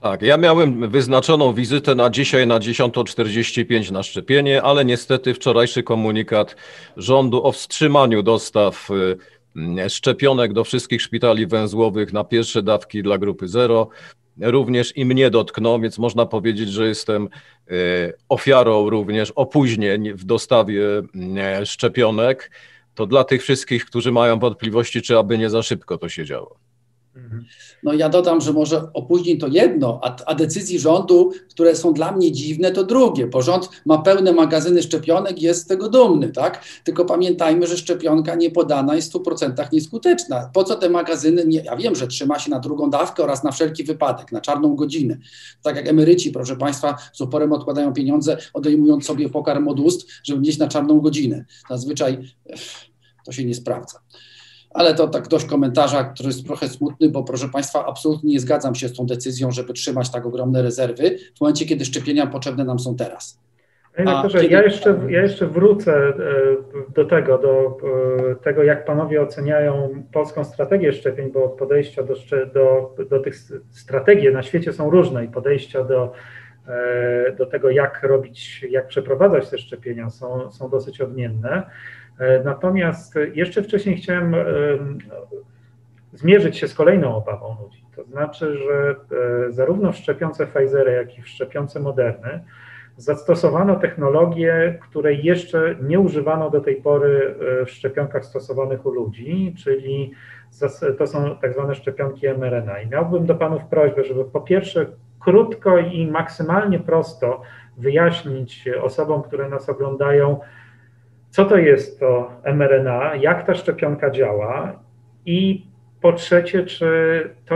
Tak, ja miałem wyznaczoną wizytę na dzisiaj na 10.45 na szczepienie, ale niestety wczorajszy komunikat rządu o wstrzymaniu dostaw y, szczepionek do wszystkich szpitali węzłowych na pierwsze dawki dla grupy 0 również i mnie dotkną, więc można powiedzieć, że jestem ofiarą również opóźnień w dostawie szczepionek. To dla tych wszystkich, którzy mają wątpliwości, czy aby nie za szybko to się działo. Mhm. No ja dodam, że może opóźnień to jedno, a, a, decyzji rządu, które są dla mnie dziwne, to drugie, bo rząd ma pełne magazyny szczepionek i jest z tego dumny, tak? Tylko pamiętajmy, że szczepionka niepodana jest w 100% nieskuteczna. Po co te magazyny? Nie, ja wiem, że trzyma się na drugą dawkę oraz na wszelki wypadek, na czarną godzinę. Tak jak emeryci, proszę Państwa, z uporem odkładają pieniądze, odejmując sobie pokarm od ust, żeby mieć na czarną godzinę. Zazwyczaj to się nie sprawdza ale to tak dość komentarza, który jest trochę smutny, bo proszę Państwa, absolutnie nie zgadzam się z tą decyzją, żeby trzymać tak ogromne rezerwy w momencie, kiedy szczepienia potrzebne nam są teraz. Panie kiedy... ja, jeszcze, ja jeszcze wrócę e, do tego, do e, tego, jak panowie oceniają polską strategię szczepień, bo podejścia do, do, do tych strategii na świecie są różne i podejścia do, e, do tego, jak robić, jak przeprowadzać te szczepienia są, są dosyć odmienne. E, natomiast jeszcze wcześniej chciałem zmierzyć się z kolejną obawą ludzi. To znaczy, że e, zarówno w szczepionce Pfizera, jak i w szczepionce Moderny zastosowano technologię, której jeszcze nie używano do tej pory e, w szczepionkach stosowanych u ludzi, czyli to są tak zwane szczepionki mRNA. I miałbym do Panów prośbę, żeby po pierwsze krótko i maksymalnie prosto wyjaśnić osobom, które nas oglądają, co to jest to mRNA, jak ta szczepionka działa i po trzecie, czy to,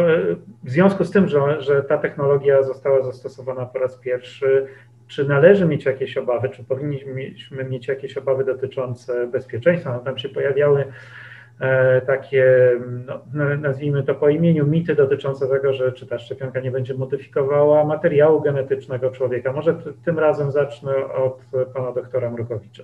w związku z tym, że, że ta technologia została zastosowana po raz pierwszy, czy należy mieć jakieś obawy, czy powinniśmy mieć jakieś obawy dotyczące bezpieczeństwa? No, tam się pojawiały e, takie, no, nazwijmy to po imieniu, mity dotyczące tego, że czy ta szczepionka nie będzie modyfikowała materiału genetycznego człowieka. Może tym razem zacznę od pana doktora Mrukowicza.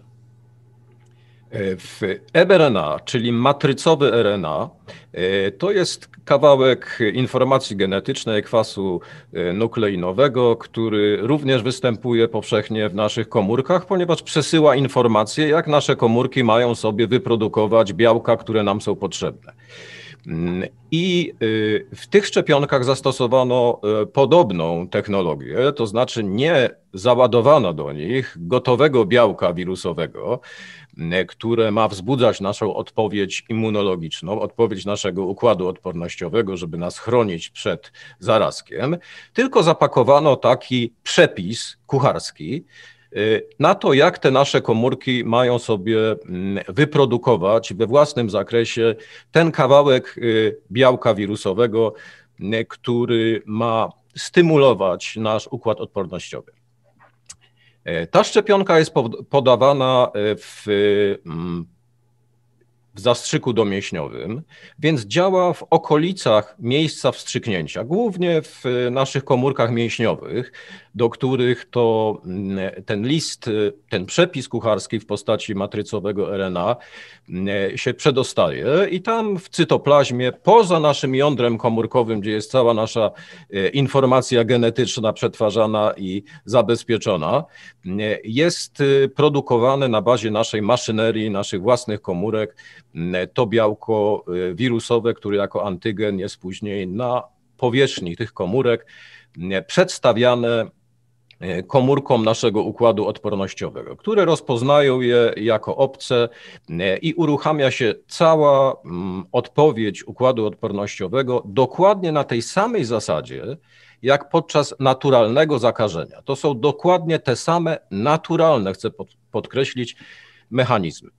W mRNA, czyli matrycowy RNA, e, to jest kawałek informacji genetycznej kwasu e, nukleinowego, który również występuje powszechnie w naszych komórkach, ponieważ przesyła informacje, jak nasze komórki mają sobie wyprodukować białka, które nam są potrzebne. Mm, I e, w tych szczepionkach zastosowano podobną technologię, to znaczy nie załadowano do nich gotowego białka wirusowego, które ma wzbudzać naszą odpowiedź immunologiczną, odpowiedź naszego układu odpornościowego, żeby nas chronić przed zarazkiem, tylko zapakowano taki przepis kucharski, y, na to, jak te nasze komórki mają sobie mm, wyprodukować we własnym zakresie ten kawałek y, białka wirusowego, który ma stymulować nasz układ odpornościowy. E, ta szczepionka jest podawana e, w mm, w zastrzyku domięśniowym, więc działa w okolicach miejsca wstrzyknięcia, głównie w naszych komórkach mięśniowych, do których to mm, ten list, ten przepis kucharski w postaci matrycowego RNA mm, się przedostaje. I tam w cytoplazmie, poza naszym jądrem komórkowym, gdzie jest cała nasza e, informacja genetyczna przetwarzana i zabezpieczona, jest produkowane na bazie naszej maszynerii, naszych własnych komórek, to białko y, wirusowe, które jako antygen jest później na powierzchni tych komórek przedstawiane y, komórkom naszego układu odpornościowego, które rozpoznają je jako obce y, i uruchamia się cała mm, odpowiedź układu odpornościowego dokładnie na tej samej zasadzie, jak podczas naturalnego zakażenia. To są dokładnie te same naturalne, chcę podkreślić, mechanizmy.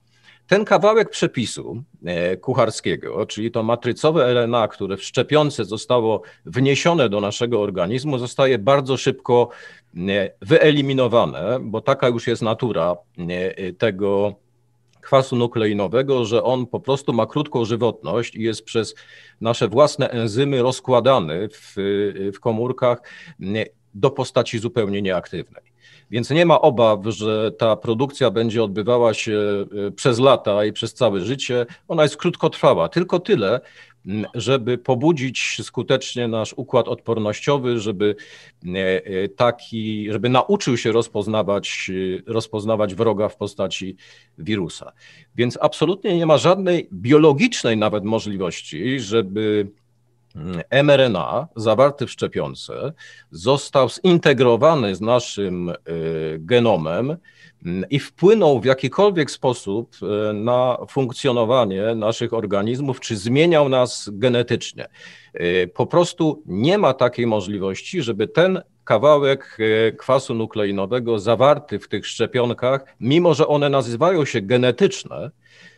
Ten kawałek przepisu e, kucharskiego, czyli to matrycowe RNA, które w szczepionce zostało wniesione do naszego organizmu, zostaje bardzo szybko e, wyeliminowane, bo taka już jest natura e, tego kwasu nukleinowego, że on po prostu ma krótką żywotność i jest przez nasze własne enzymy rozkładany w, w komórkach do postaci zupełnie nieaktywnej. Więc nie ma obaw, że ta produkcja będzie odbywała się e, przez lata i przez całe życie. Ona jest krótkotrwała, tylko tyle, żeby pobudzić skutecznie nasz układ odpornościowy, żeby e, e, taki, żeby nauczył się rozpoznawać, rozpoznawać wroga w postaci wirusa. Więc absolutnie nie ma żadnej biologicznej nawet możliwości, żeby mRNA zawarty w szczepionce został zintegrowany z naszym e, genomem mm, i wpłynął w jakikolwiek sposób e, na funkcjonowanie naszych organizmów, czy zmieniał nas genetycznie. E, po prostu nie ma takiej możliwości, żeby ten kawałek kwasu nukleinowego zawarty w tych szczepionkach, mimo że one nazywają się genetyczne,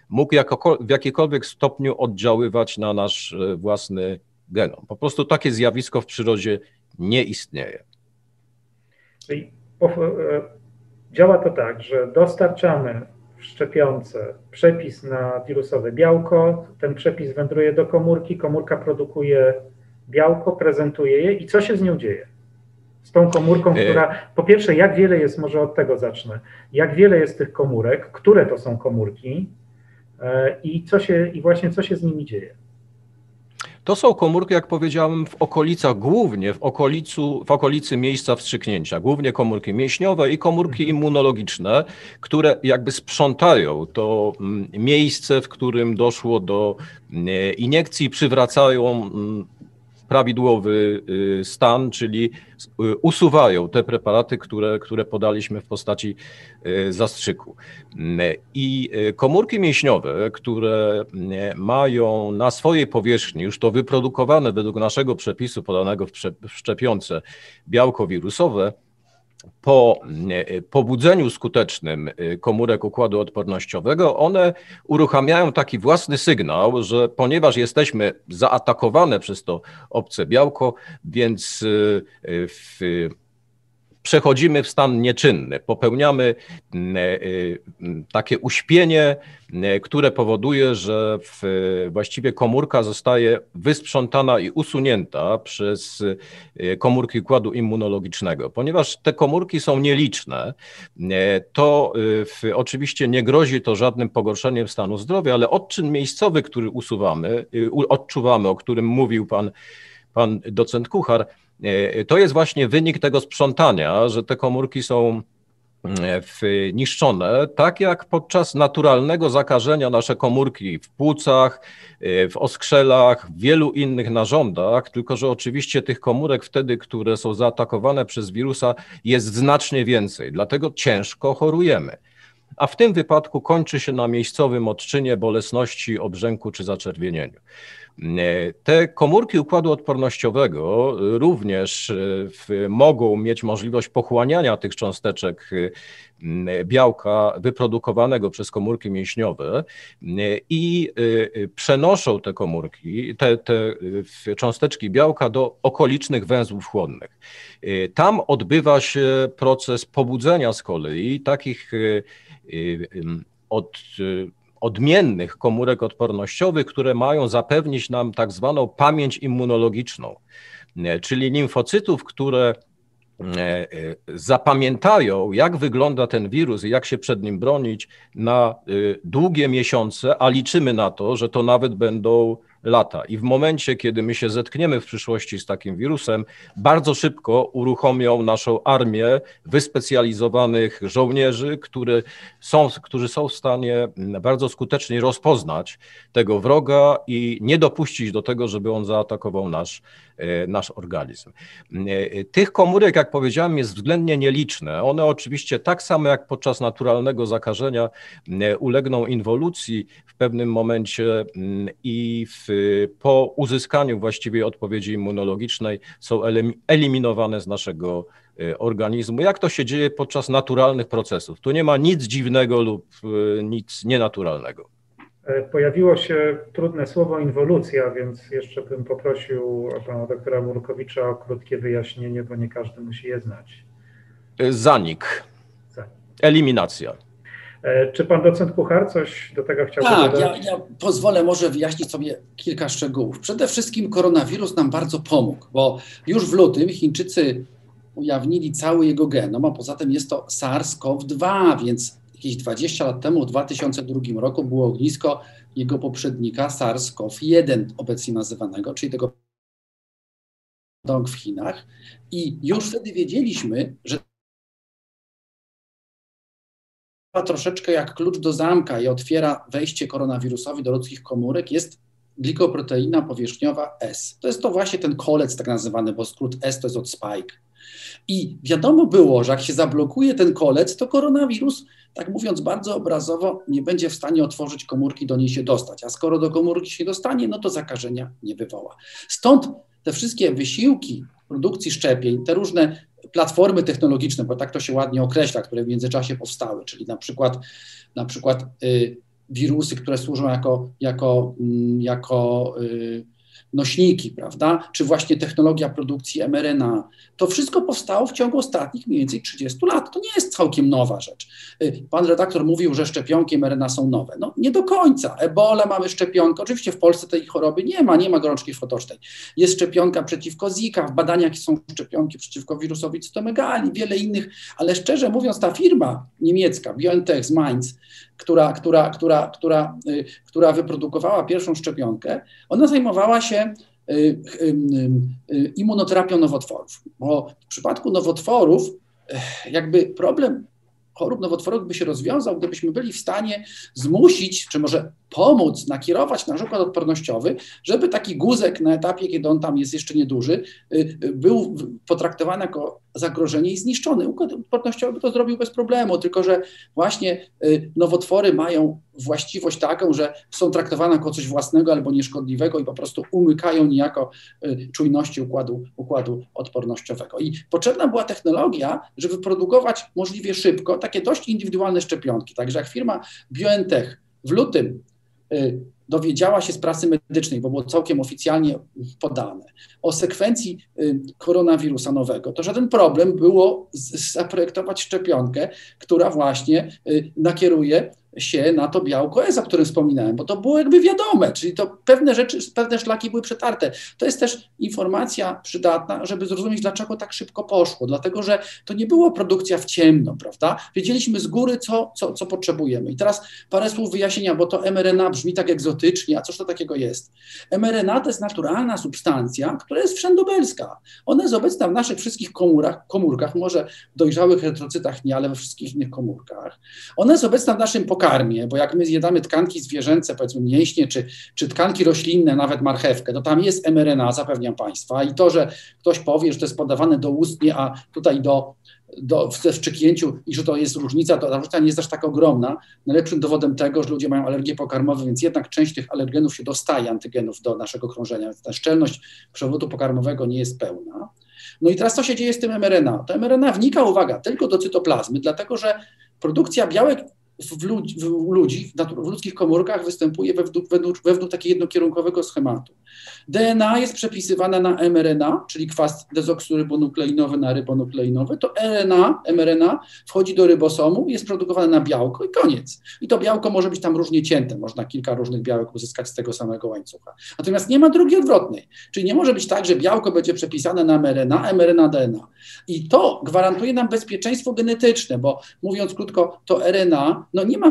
mógł w jakikolwiek stopniu oddziaływać na nasz własny genom. Po prostu takie zjawisko w przyrodzie nie istnieje. Czyli e, działa to tak, że dostarczamy w szczepionce przepis na wirusowe białko, ten przepis wędruje do komórki, komórka produkuje białko, prezentuje je i co się z nią dzieje? Z tą komórką, e, która po pierwsze, jak wiele jest, może od tego zacznę, jak wiele jest tych komórek, które to są komórki e, i co się, i właśnie co się z nimi dzieje? To są komórki, jak powiedziałem, w okolicach, głównie w, okolicu, w okolicy miejsca wstrzyknięcia, głównie komórki mięśniowe i komórki mhm. immunologiczne, które jakby sprzątają to mm, miejsce, w którym doszło do mm, iniekcji, przywracają mm, prawidłowy y, stan, czyli y, usuwają te preparaty, które, które podaliśmy w postaci y, zastrzyku. I komórki mięśniowe, które mają na swojej powierzchni już to wyprodukowane według naszego przepisu podanego w szczepionce białko wirusowe, po e, pobudzeniu skutecznym e, komórek układu odpornościowego, one uruchamiają taki własny sygnał, że ponieważ jesteśmy zaatakowane przez to obce białko, więc e, w przechodzimy w stan nieczynny, popełniamy e, e, takie uśpienie, e, które powoduje, że właściwie komórka zostaje wysprzątana i usunięta przez komórki układu immunologicznego. Ponieważ te komórki są nieliczne, to oczywiście nie grozi to żadnym pogorszeniem stanu zdrowia, ale odczyn miejscowy, który usuwamy, odczuwamy, o którym mówił pan, pan docent Kuchar, to jest właśnie wynik tego sprzątania, że te komórki są e, niszczone, tak jak podczas naturalnego zakażenia nasze komórki w płucach, e, w oskrzelach, w wielu innych narządach, tylko że oczywiście tych komórek wtedy, które są zaatakowane przez wirusa jest znacznie więcej, dlatego ciężko chorujemy. A w tym wypadku kończy się na miejscowym odczynie bolesności, obrzęku czy zaczerwienieniu. Te komórki układu odpornościowego również e, mogą mieć możliwość pochłaniania tych cząsteczek e, białka wyprodukowanego przez komórki mięśniowe i przenoszą te komórki, te, te cząsteczki białka do okolicznych węzłów chłonnych. Tam odbywa się proces pobudzenia z kolei takich od odmiennych komórek odpornościowych, które mają zapewnić nam tak zwaną pamięć immunologiczną, e, czyli limfocytów, które e, e, zapamiętają, jak wygląda ten wirus i jak się przed nim bronić na długie miesiące, a liczymy na to, że to nawet będą lata. I w momencie, kiedy my się zetkniemy w przyszłości z takim wirusem, bardzo szybko uruchomią naszą armię wyspecjalizowanych żołnierzy, które są, którzy są w stanie bardzo skutecznie rozpoznać tego wroga i nie dopuścić do tego, żeby on zaatakował nasz, nasz organizm. E, tych komórek, jak powiedziałem, jest względnie nieliczne. One oczywiście tak samo jak podczas naturalnego zakażenia e, ulegną inwolucji w pewnym momencie i w po uzyskaniu właściwej odpowiedzi immunologicznej są eliminowane z naszego organizmu, jak to się dzieje podczas naturalnych procesów. Tu nie ma nic dziwnego lub nic nienaturalnego. E, pojawiło się trudne słowo inwolucja, więc jeszcze bym poprosił pana doktora Murkowicza o krótkie wyjaśnienie, bo nie każdy musi je znać. Zanik. Zanik. Eliminacja. E, czy pan docent Kuchar coś do tego chciał tak, dodać? Tak, ja, ja pozwolę może wyjaśnić sobie kilka szczegółów. Przede wszystkim koronawirus nam bardzo pomógł, bo już w lutym Chińczycy ujawnili cały jego genom, a poza tym jest to SARS-CoV-2, więc jakieś 20 lat temu, w 2002 roku było ognisko jego poprzednika SARS-CoV-1, obecnie nazywanego, czyli tego w Chinach. I już wtedy wiedzieliśmy, że troszeczkę jak klucz do zamka i otwiera wejście koronawirusowi do ludzkich komórek, jest glikoproteina powierzchniowa S. To jest to właśnie ten kolec tak nazywany, bo skrót S to jest od spike. I wiadomo było, że jak się zablokuje ten kolec, to koronawirus, tak mówiąc bardzo obrazowo, nie będzie w stanie otworzyć komórki, do niej się dostać. A skoro do komórki się dostanie, no to zakażenia nie wywoła. Stąd te wszystkie wysiłki produkcji szczepień, te różne platformy technologiczne, bo tak to się ładnie określa, które w międzyczasie powstały, czyli na przykład, na przykład y, wirusy, które służą jako, jako, y, jako y, nośniki, prawda, czy właśnie technologia produkcji mRNA. To wszystko powstało w ciągu ostatnich mniej więcej 30 lat. To nie jest całkiem nowa rzecz. Y, pan redaktor mówił, że szczepionki mRNA są nowe. No nie do końca. Ebola mamy szczepionkę. Oczywiście w Polsce tej choroby nie ma, nie ma gorączki fotocznej. Jest szczepionka przeciwko Zika, w badaniach są szczepionki przeciwko wirusowi cytomegali, wiele innych, ale szczerze mówiąc ta firma niemiecka, BioNTech z Mainz, która, która, która, która, y, która wyprodukowała pierwszą szczepionkę, ona zajmowała się y, y, immunoterapią nowotworów. Bo w przypadku nowotworów, jakby problem chorób nowotworowych by się rozwiązał, gdybyśmy byli w stanie zmusić, czy może pomóc, nakierować nasz układ odpornościowy, żeby taki guzek na etapie, kiedy on tam jest jeszcze nieduży, był potraktowany jako zagrożenie i zniszczony. Układ odpornościowy to zrobił bez problemu, tylko że właśnie y, nowotwory mają właściwość taką, że są traktowane jako coś własnego albo nieszkodliwego i po prostu umykają niejako y, czujności układu, układu odpornościowego. I potrzebna była technologia, żeby produkować możliwie szybko takie dość indywidualne szczepionki. Także jak firma BioNTech w lutym y, dowiedziała się z prasy medycznej, bo było całkiem oficjalnie podane, o sekwencji y, koronawirusa nowego, to żaden problem było zaprojektować szczepionkę, która właśnie y, nakieruje się na to białko S, o którym wspominałem, bo to było jakby wiadome, czyli to pewne rzeczy, pewne szlaki były przetarte. To jest też informacja przydatna, żeby zrozumieć, dlaczego tak szybko poszło, dlatego że to nie była produkcja w ciemno, prawda? Wiedzieliśmy z góry, co, co, co potrzebujemy. I teraz parę słów wyjaśnienia, bo to mRNA brzmi tak egzotycznie, a cóż to takiego jest? mRNA to jest naturalna substancja, która jest wszędobelska. Ona jest obecna w naszych wszystkich komórach, komórkach, może w dojrzałych erytrocytach nie, ale we wszystkich innych komórkach. Ona jest obecna w naszym pokarmie, pokarmie, bo jak my zjadamy tkanki zwierzęce, powiedzmy mięśnie, czy, czy tkanki roślinne, nawet marchewkę, to tam jest mRNA, zapewniam Państwa. I to, że ktoś powie, że to jest podawane doustnie, a tutaj do, do, w wstrzyknięciu i że to jest różnica, to ta różnica nie jest aż tak ogromna. Najlepszym dowodem tego, że ludzie mają alergie pokarmowe, więc jednak część tych alergenów się dostaje, antygenów do naszego krążenia, więc ta szczelność przewodu pokarmowego nie jest pełna. No i teraz co się dzieje z tym mRNA? To mRNA wnika, uwaga, tylko do cytoplazmy, dlatego że produkcja białek w, ludzi, w ludzi, w ludzkich komórkach występuje według, według, według takiego jednokierunkowego schematu. DNA jest przepisywane na mRNA, czyli kwas dezoksyrybonukleinowy na rybonukleinowy, to RNA, mRNA wchodzi do rybosomu, jest produkowane na białko i koniec. I to białko może być tam różnie cięte, można kilka różnych białek uzyskać z tego samego łańcucha. Natomiast nie ma drugiej odwrotnej, czyli nie może być tak, że białko będzie przepisane na mRNA, mRNA DNA. I to gwarantuje nam bezpieczeństwo genetyczne, bo mówiąc krótko, to RNA no nie, ma,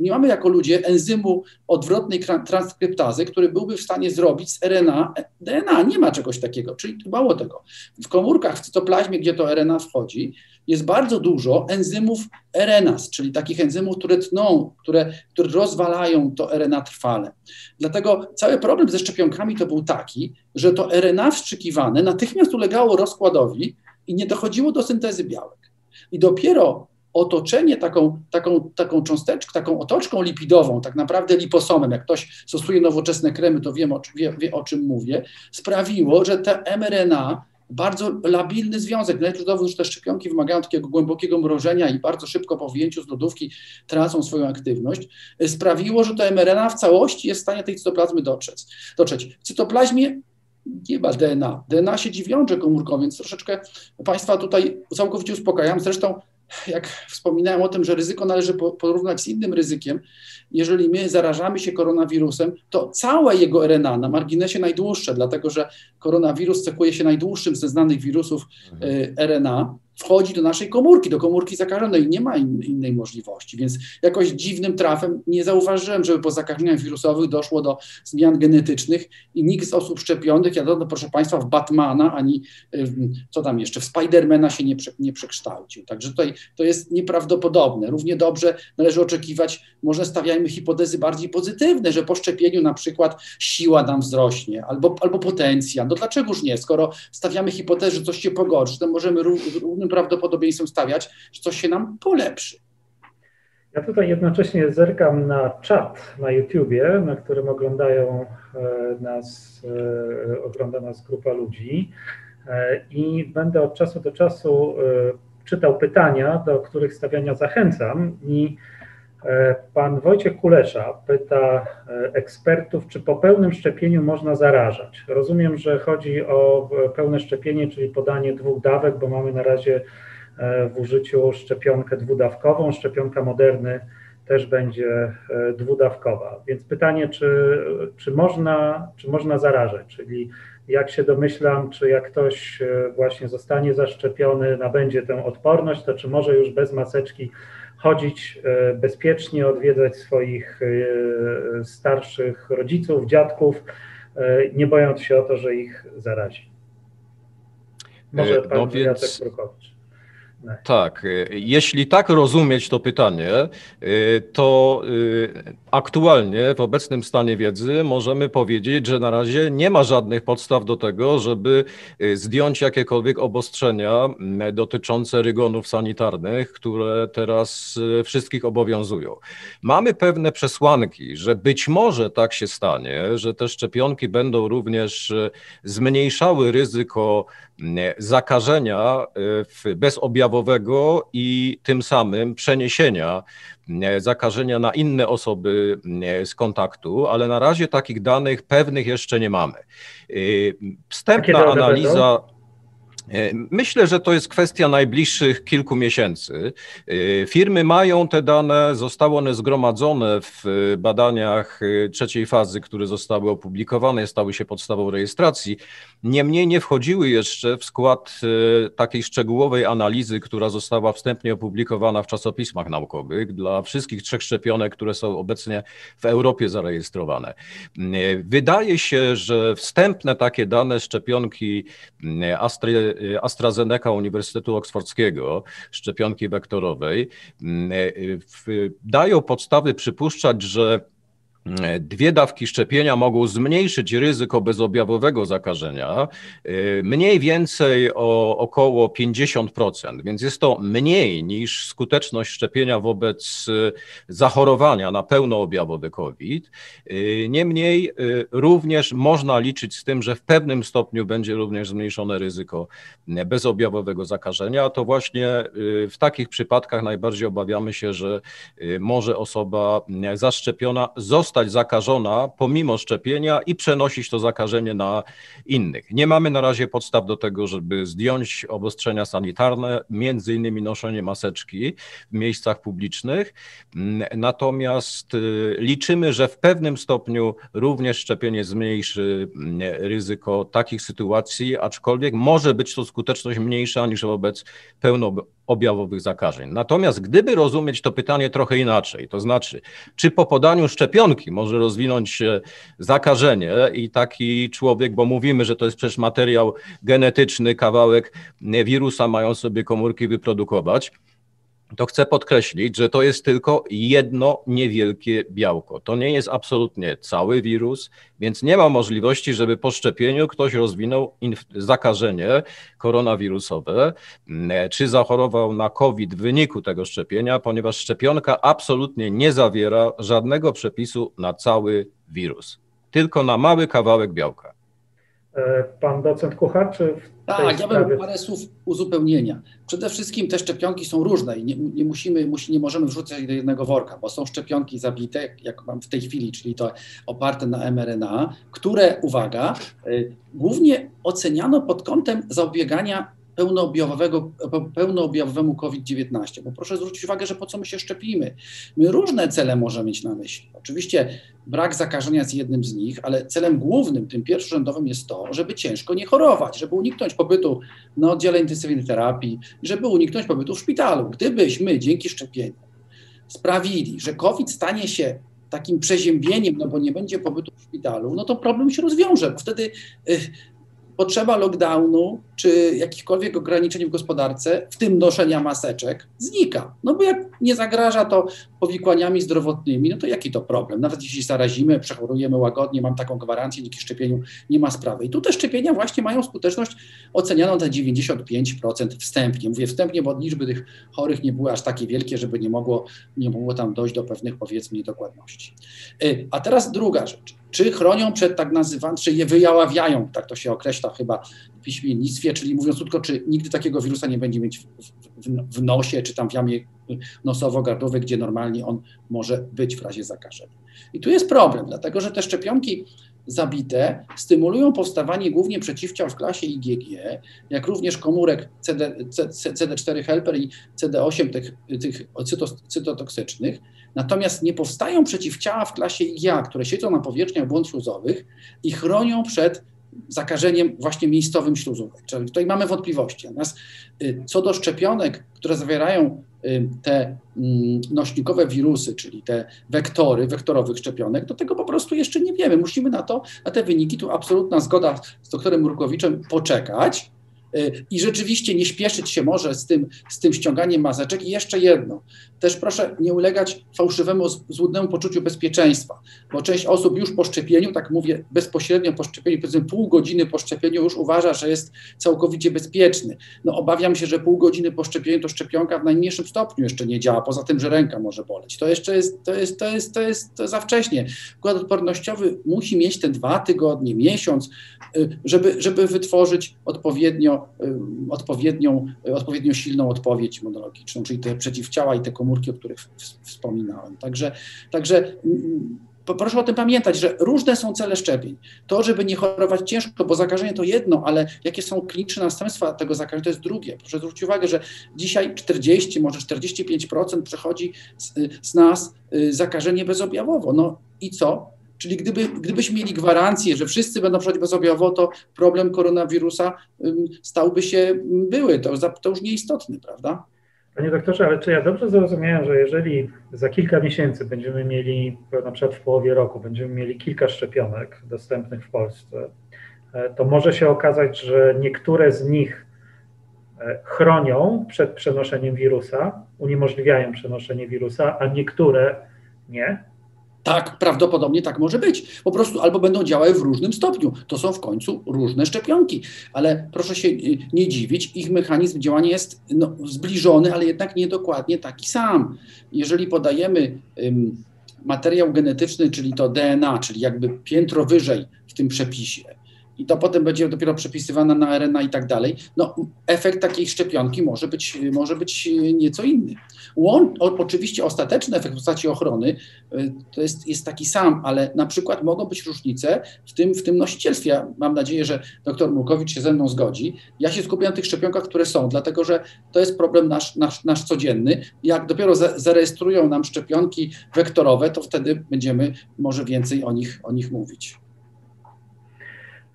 nie mamy jako ludzie enzymu odwrotnej transkryptazy, który byłby w stanie zrobić z RNA DNA. Nie ma czegoś takiego, czyli mało tego. W komórkach, w cytoplazmie, gdzie to RNA wchodzi, jest bardzo dużo enzymów RNAs, czyli takich enzymów, które tną, które, które rozwalają to RNA trwale. Dlatego cały problem ze szczepionkami to był taki, że to RNA wstrzykiwane natychmiast ulegało rozkładowi i nie dochodziło do syntezy białek. I dopiero otoczenie taką, taką, taką cząsteczką, taką otoczką lipidową, tak naprawdę liposomem, jak ktoś stosuje nowoczesne kremy, to wiem, wie, wie o czym mówię, sprawiło, że te mRNA bardzo labilny związek. Najlepszy dowód, że te szczepionki wymagają takiego głębokiego mrożenia i bardzo szybko po wyjęciu z lodówki tracą swoją aktywność, sprawiło, że to mRNA w całości jest w stanie tej cytoplazmy dotrzeć. dotrzeć. W cytoplazmie nie ma DNA. DNA siedzi w jądrze komórkowym, więc troszeczkę Państwa tutaj całkowicie uspokajam. Zresztą jak wspominałem o tym, że ryzyko należy porównać z innym ryzykiem, jeżeli my zarażamy się koronawirusem, to całe jego RNA na marginesie najdłuższe, dlatego że koronawirus cechuje się najdłuższym ze znanych wirusów mhm. y, RNA, wchodzi do naszej komórki, do komórki zakażonej. Nie ma in, innej możliwości, więc jakoś dziwnym trafem nie zauważyłem, żeby po zakażeniach wirusowych doszło do zmian genetycznych i nikt z osób szczepionych, ja dodam, proszę Państwa, w Batmana ani co tam jeszcze, w Spidermana się nie, nie przekształcił. Także tutaj to jest nieprawdopodobne. Równie dobrze należy oczekiwać, może stawiajmy hipotezy bardziej pozytywne, że po szczepieniu na przykład siła nam wzrośnie albo, albo potencja. No dlaczegoż nie? Skoro stawiamy hipotezę, że coś się pogorszy, to możemy równym prawdopodobieństwem stawiać, że coś się nam polepszy. Ja tutaj jednocześnie zerkam na czat na YouTubie, na którym oglądają e, nas, e, ogląda nas grupa ludzi e, i będę od czasu do czasu czytał pytania, do których stawiania zachęcam i Pan Wojciech Kulesza pyta ekspertów, czy po pełnym szczepieniu można zarażać. Rozumiem, że chodzi o pełne szczepienie, czyli podanie dwóch dawek, bo mamy na razie E, w użyciu szczepionkę dwudawkową. Szczepionka Moderny też będzie e, dwudawkowa. Więc pytanie, czy, czy, można, czy można zarażać, czyli jak się domyślam, czy jak ktoś e, właśnie zostanie zaszczepiony, nabędzie tę odporność, to czy może już bez maseczki chodzić bezpiecznie, odwiedzać swoich starszych rodziców, dziadków, nie bojąc się o to, że ich zarazi. Może pan no więc... Jacek. Tak, y, jeśli tak rozumieć to pytanie, y, to y, aktualnie w obecnym stanie wiedzy możemy powiedzieć, że na razie nie ma żadnych podstaw do tego, żeby zdjąć jakiekolwiek obostrzenia dotyczące rygonów sanitarnych, które teraz wszystkich obowiązują. Mamy pewne przesłanki, że być może tak się stanie, że te szczepionki będą również zmniejszały ryzyko zakażenia bezobjawowego i tym samym przeniesienia zakażenia na inne osoby z kontaktu, ale na razie takich danych pewnych jeszcze nie mamy. Wstępna analiza. E, myślę, że to jest kwestia najbliższych kilku miesięcy. E, firmy mają te dane, zostały one zgromadzone w badaniach e, trzeciej fazy, które zostały opublikowane, stały się podstawą rejestracji. Niemniej nie wchodziły jeszcze w skład takiej szczegółowej analizy, która została wstępnie opublikowana w czasopismach naukowych dla wszystkich trzech szczepionek, które są obecnie w Europie zarejestrowane. Wydaje się, że wstępne takie dane szczepionki Astry Y, AstraZeneca Uniwersytetu Oksfordzkiego, szczepionki wektorowej, mm, y, dają podstawy przypuszczać, że Dwie dawki szczepienia mogą zmniejszyć ryzyko bezobjawowego zakażenia y, mniej więcej o około 50%, więc jest to mniej niż skuteczność szczepienia wobec y, zachorowania na pełnoobjawowy COVID. Niemniej również można liczyć z tym, że w pewnym stopniu będzie również zmniejszone ryzyko bezobjawowego zakażenia. To właśnie w takich przypadkach najbardziej obawiamy się, że może osoba zaszczepiona zostać zostać zakażona pomimo szczepienia i przenosić to zakażenie na innych. Nie mamy na razie podstaw do tego, żeby zdjąć obostrzenia sanitarne, między innymi noszenie maseczki w miejscach publicznych. Natomiast y, liczymy, że w pewnym stopniu również szczepienie zmniejszy ryzyko takich sytuacji, aczkolwiek może być to skuteczność mniejsza niż wobec pełnoobjawowych zakażeń. Natomiast gdyby rozumieć to pytanie trochę inaczej, to znaczy, czy po podaniu szczepionki może rozwinąć się zakażenie i taki człowiek, bo mówimy, że to jest przecież materiał genetyczny, kawałek wirusa mają sobie komórki wyprodukować to chcę podkreślić, że to jest tylko jedno niewielkie białko. To nie jest absolutnie cały wirus, więc nie ma możliwości, żeby po szczepieniu ktoś rozwinął zakażenie koronawirusowe, czy zachorował na COVID w wyniku tego szczepienia, ponieważ szczepionka absolutnie nie zawiera żadnego przepisu na cały wirus, tylko na mały kawałek białka. E, pan docent Kuchar, czy tak, ja bym parę słów uzupełnienia. Przede wszystkim te szczepionki są różne i nie, nie, musimy, musi, nie możemy wrzucać do jednego worka, bo są szczepionki zabite, jak mam w tej chwili, czyli to oparte na mRNA, które, uwaga, y, głównie oceniano pod kątem zapobiegania pełnoobjawowego, pełnoobjawowemu COVID-19. Bo proszę zwrócić uwagę, że po co my się szczepimy? My różne cele możemy mieć na myśli. Oczywiście brak zakażenia jest jednym z nich, ale celem głównym, tym pierwszorzędowym jest to, żeby ciężko nie chorować, żeby uniknąć pobytu na oddziale intensywnej terapii, żeby uniknąć pobytu w szpitalu. Gdybyśmy dzięki szczepieniu sprawili, że COVID stanie się takim przeziębieniem, no bo nie będzie pobytu w szpitalu, no to problem się rozwiąże, bo wtedy y, potrzeba lockdownu czy jakichkolwiek ograniczeń w gospodarce, w tym noszenia maseczek, znika. No bo jak nie zagraża to powikłaniami zdrowotnymi, no to jaki to problem? Nawet jeśli zarazimy, przechorujemy łagodnie, mam taką gwarancję, dzięki szczepieniu nie ma sprawy. I tu te szczepienia właśnie mają skuteczność ocenianą na 95% wstępnie. Mówię wstępnie, bo liczby tych chorych nie były aż takie wielkie, żeby nie mogło, nie mogło tam dojść do pewnych, powiedzmy, niedokładności. Y, a teraz druga rzecz czy chronią przed tak nazywanym, czy je wyjaławiają, tak to się określa chyba w piśmiennictwie, czyli mówiąc krótko, czy nigdy takiego wirusa nie będzie mieć w, nosie, czy tam w jamie nosowo-gardłowej, gdzie normalnie on może być w razie zakażenia. I tu jest problem, dlatego że te szczepionki zabite stymulują powstawanie głównie przeciwciał w klasie IgG, jak również komórek CD, CD4 helper i CD8 tych, tych cytotoksycznych, Natomiast nie powstają przeciwciała w klasie IgA, które siedzą na powierzchniach błąd śluzowych i chronią przed zakażeniem właśnie miejscowym śluzówek. Czyli tutaj mamy wątpliwości. Natomiast y, co do szczepionek, które zawierają y, te mm, nośnikowe wirusy, czyli te wektory, wektorowych szczepionek, do tego po prostu jeszcze nie wiemy. Musimy na to, na te wyniki, tu absolutna zgoda z doktorem Murkowiczem, poczekać i rzeczywiście nie śpieszyć się może z tym, z tym ściąganiem maseczek. I jeszcze jedno, też proszę nie ulegać fałszywemu, złudnemu poczuciu bezpieczeństwa, bo część osób już po szczepieniu, tak mówię bezpośrednio po szczepieniu, powiedzmy pół godziny po szczepieniu już uważa, że jest całkowicie bezpieczny. No obawiam się, że pół godziny po szczepieniu to szczepionka w najmniejszym stopniu jeszcze nie działa, poza tym, że ręka może boleć. To jeszcze jest, to jest, to jest, to jest to za wcześnie. Układ odpornościowy musi mieć te dwa tygodnie, miesiąc, y, żeby, żeby wytworzyć odpowiednio, y, odpowiednią, odpowiednio silną odpowiedź immunologiczną, czyli te przeciwciała i te komórki o których wspominałem. Także, także mm, proszę o tym pamiętać, że różne są cele szczepień. To, żeby nie chorować ciężko, bo zakażenie to jedno, ale jakie są kliniczne następstwa tego zakażenia, to jest drugie. Proszę zwrócić uwagę, że dzisiaj 40, może 45% przechodzi z, z nas y, zakażenie bezobjawowo. No i co? Czyli gdyby, gdybyśmy mieli gwarancję, że wszyscy będą przechodzić bezobjawowo, to problem koronawirusa stałby się były. To, to już nieistotny, prawda? Panie doktorze, ale czy ja dobrze zrozumiałem, że jeżeli za kilka miesięcy będziemy mieli, na przykład w połowie roku, będziemy mieli kilka szczepionek dostępnych w Polsce, e, to może się okazać, że niektóre z nich e, chronią przed przenoszeniem wirusa, uniemożliwiają przenoszenie wirusa, a niektóre nie? Tak, prawdopodobnie tak może być. Po prostu albo będą działały w różnym stopniu. To są w końcu różne szczepionki, ale proszę się y, nie dziwić, ich mechanizm działania jest no, zbliżony, ale jednak niedokładnie taki sam. Jeżeli podajemy materiał genetyczny, czyli to DNA, czyli jakby piętro wyżej w tym przepisie, i to potem będzie dopiero przepisywane na RNA i tak dalej, no efekt takiej szczepionki może być, może być nieco inny. Łącz, oczywiście ostateczny efekt w postaci ochrony y, to jest, jest taki sam, ale na przykład mogą być różnice w tym, w tym nosicielstwie. Ja mam nadzieję, że dr Murkowicz się ze mną zgodzi. Ja się skupiam na tych szczepionkach, które są, dlatego że to jest problem nasz, nasz, nasz codzienny. Jak dopiero zarejestrują nam szczepionki wektorowe, to wtedy będziemy może więcej o nich, o nich mówić.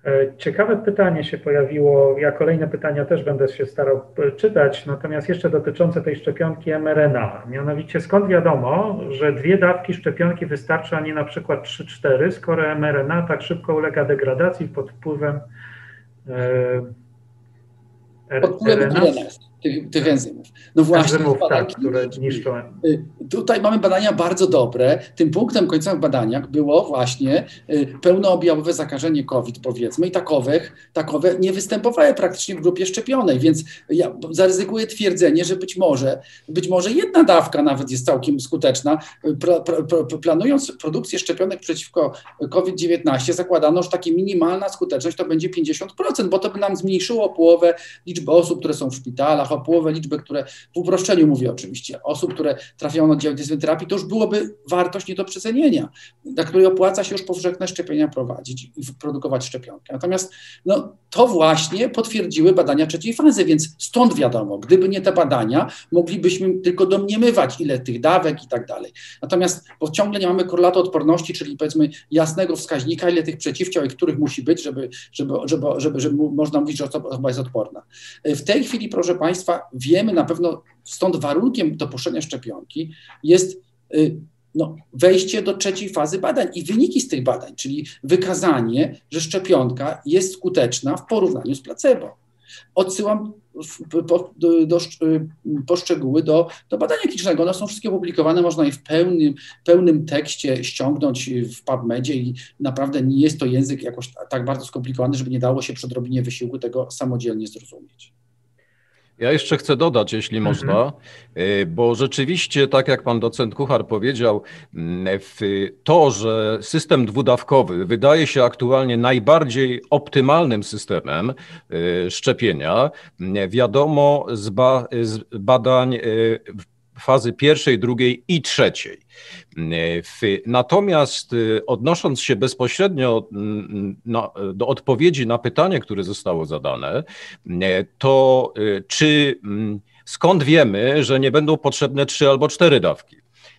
E, ciekawe pytanie się pojawiło. Ja kolejne pytania też będę się starał e, czytać, natomiast jeszcze dotyczące tej szczepionki mRNA. Mianowicie skąd wiadomo, że dwie dawki szczepionki wystarczy, a nie na przykład 3-4, skoro mRNA tak szybko ulega degradacji pod wpływem e, pod wpływem RNA? tych, tych enzymów. No właśnie, enzymów, tak, które niszczą. Y, tutaj mamy badania bardzo dobre. Tym punktem końcowym w badaniach było właśnie y, pełnoobjawowe zakażenie COVID, powiedzmy, i takowych, takowe nie występowały praktycznie w grupie szczepionej, więc ja zaryzykuję twierdzenie, że być może, być może jedna dawka nawet jest całkiem skuteczna. planując produkcję szczepionek przeciwko COVID-19, zakładano, że taka minimalna skuteczność to będzie 50%, bo to by nam zmniejszyło połowę liczby osób, które są w szpitalach, o połowę liczby, które w uproszczeniu mówię oczywiście, osób, które trafiają na oddział intensywnej terapii, to już byłoby wartość nie do przecenienia, dla której opłaca się już powszechne szczepienia prowadzić i produkować szczepionkę. Natomiast no, to właśnie potwierdziły badania trzeciej fazy, więc stąd wiadomo, gdyby nie te badania, moglibyśmy tylko domniemywać, ile tych dawek i tak dalej. Natomiast, bo ciągle nie mamy korelatu odporności, czyli powiedzmy jasnego wskaźnika, ile tych przeciwciał i których musi być, żeby, żeby, żeby, żeby, żeby można mówić, że osoba jest odporna. W tej chwili, proszę Państwa, wiemy na pewno, stąd warunkiem dopuszczenia szczepionki jest y, no, wejście do trzeciej fazy badań i wyniki z tych badań, czyli wykazanie, że szczepionka jest skuteczna w porównaniu z placebo. Odsyłam po, do, do, po szczegóły do, do badania klinicznego. One są wszystkie opublikowane, można je w pełnym, pełnym tekście ściągnąć w PubMedzie i naprawdę nie jest to język jakoś tak bardzo skomplikowany, żeby nie dało się przy odrobinie wysiłku tego samodzielnie zrozumieć. Ja jeszcze chcę dodać, jeśli mhm. można, y, bo rzeczywiście, tak jak pan docent Kuchar powiedział, mm, to, że system dwudawkowy wydaje się aktualnie najbardziej optymalnym systemem y, szczepienia, mm, wiadomo z, ba z badań y, fazy pierwszej, drugiej i trzeciej. Natomiast y, odnosząc się bezpośrednio mm, na, do odpowiedzi na pytanie, które zostało zadane, to y, czy mm, skąd wiemy, że nie będą potrzebne trzy albo cztery dawki?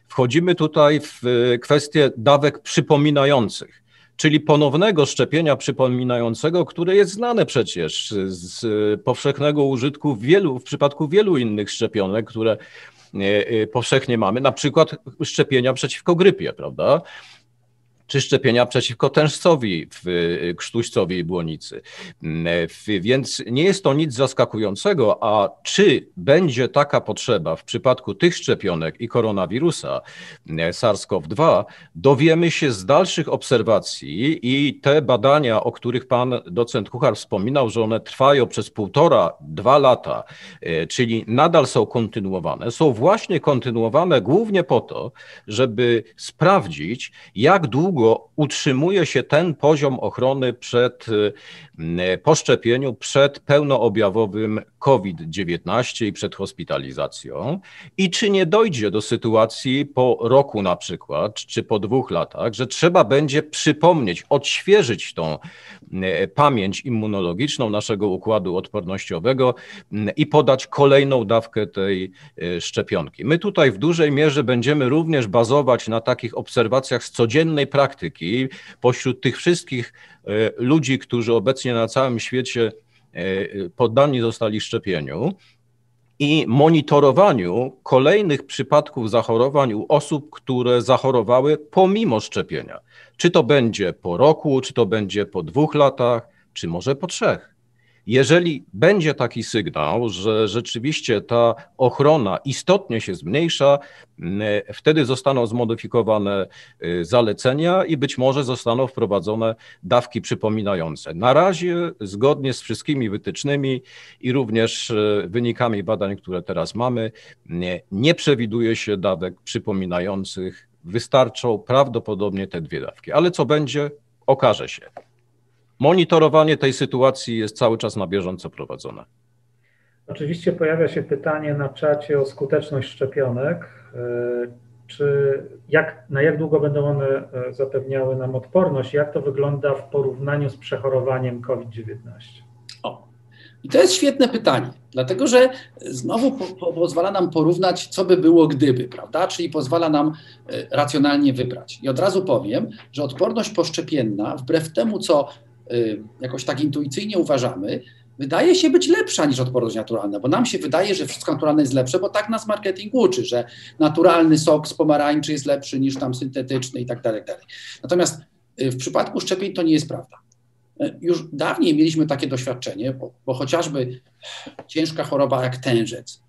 Wchodzimy tutaj w y, kwestię dawek przypominających czyli ponownego szczepienia przypominającego, które jest znane przecież z powszechnego użytku w, wielu, w przypadku wielu innych szczepionek, które powszechnie mamy, na przykład szczepienia przeciwko grypie, prawda? Czy szczepienia przeciwko tężcowi, w y, krztuścowi i błonicy. Mm, więc nie jest to nic zaskakującego, a czy będzie taka potrzeba w przypadku tych szczepionek i koronawirusa mm, SARS-CoV-2, dowiemy się z dalszych obserwacji i te badania, o których pan docent Kuchar wspominał, że one trwają przez półtora, dwa lata, y, czyli nadal są kontynuowane, są właśnie kontynuowane głównie po to, żeby sprawdzić, jak długo długo utrzymuje się ten poziom ochrony przed, y, po szczepieniu przed pełnoobjawowym COVID-19 i przed hospitalizacją i czy nie dojdzie do sytuacji po roku na przykład, czy po dwóch latach, że trzeba będzie przypomnieć, odświeżyć tą y, pamięć immunologiczną naszego układu odpornościowego i podać kolejną dawkę tej szczepionki. My tutaj w dużej mierze będziemy również bazować na takich obserwacjach z codziennej praktyki, praktyki pośród tych wszystkich e, ludzi, którzy obecnie na całym świecie e, poddani zostali szczepieniu i monitorowaniu kolejnych przypadków zachorowań u osób, które zachorowały pomimo szczepienia. Czy to będzie po roku, czy to będzie po dwóch latach, czy może po trzech. Jeżeli będzie taki sygnał, że rzeczywiście ta ochrona istotnie się zmniejsza, wtedy zostaną zmodyfikowane y, zalecenia i być może zostaną wprowadzone dawki przypominające. Na razie, zgodnie z wszystkimi wytycznymi i również y, wynikami badań, które teraz mamy, nie przewiduje się dawek przypominających. Wystarczą prawdopodobnie te dwie dawki. Ale co będzie, okaże się monitorowanie tej sytuacji jest cały czas na bieżąco prowadzone. Oczywiście pojawia się pytanie na czacie o skuteczność szczepionek. E, czy jak, na jak długo będą one e, zapewniały nam odporność? Jak to wygląda w porównaniu z przechorowaniem COVID-19? O, i to jest świetne pytanie, dlatego że znowu po, po, pozwala nam porównać, co by było gdyby, prawda? Czyli pozwala nam e, racjonalnie wybrać. I od razu powiem, że odporność poszczepienna, wbrew temu, co jakoś tak intuicyjnie uważamy, wydaje się być lepsza niż odporność naturalna, bo nam się wydaje, że wszystko naturalne jest lepsze, bo tak nas marketing uczy, że naturalny sok z pomarańczy jest lepszy niż tam syntetyczny i tak dalej. Natomiast y, w przypadku szczepień to nie jest prawda. Y, już dawniej mieliśmy takie doświadczenie, bo, bo chociażby ciężka choroba jak tężec,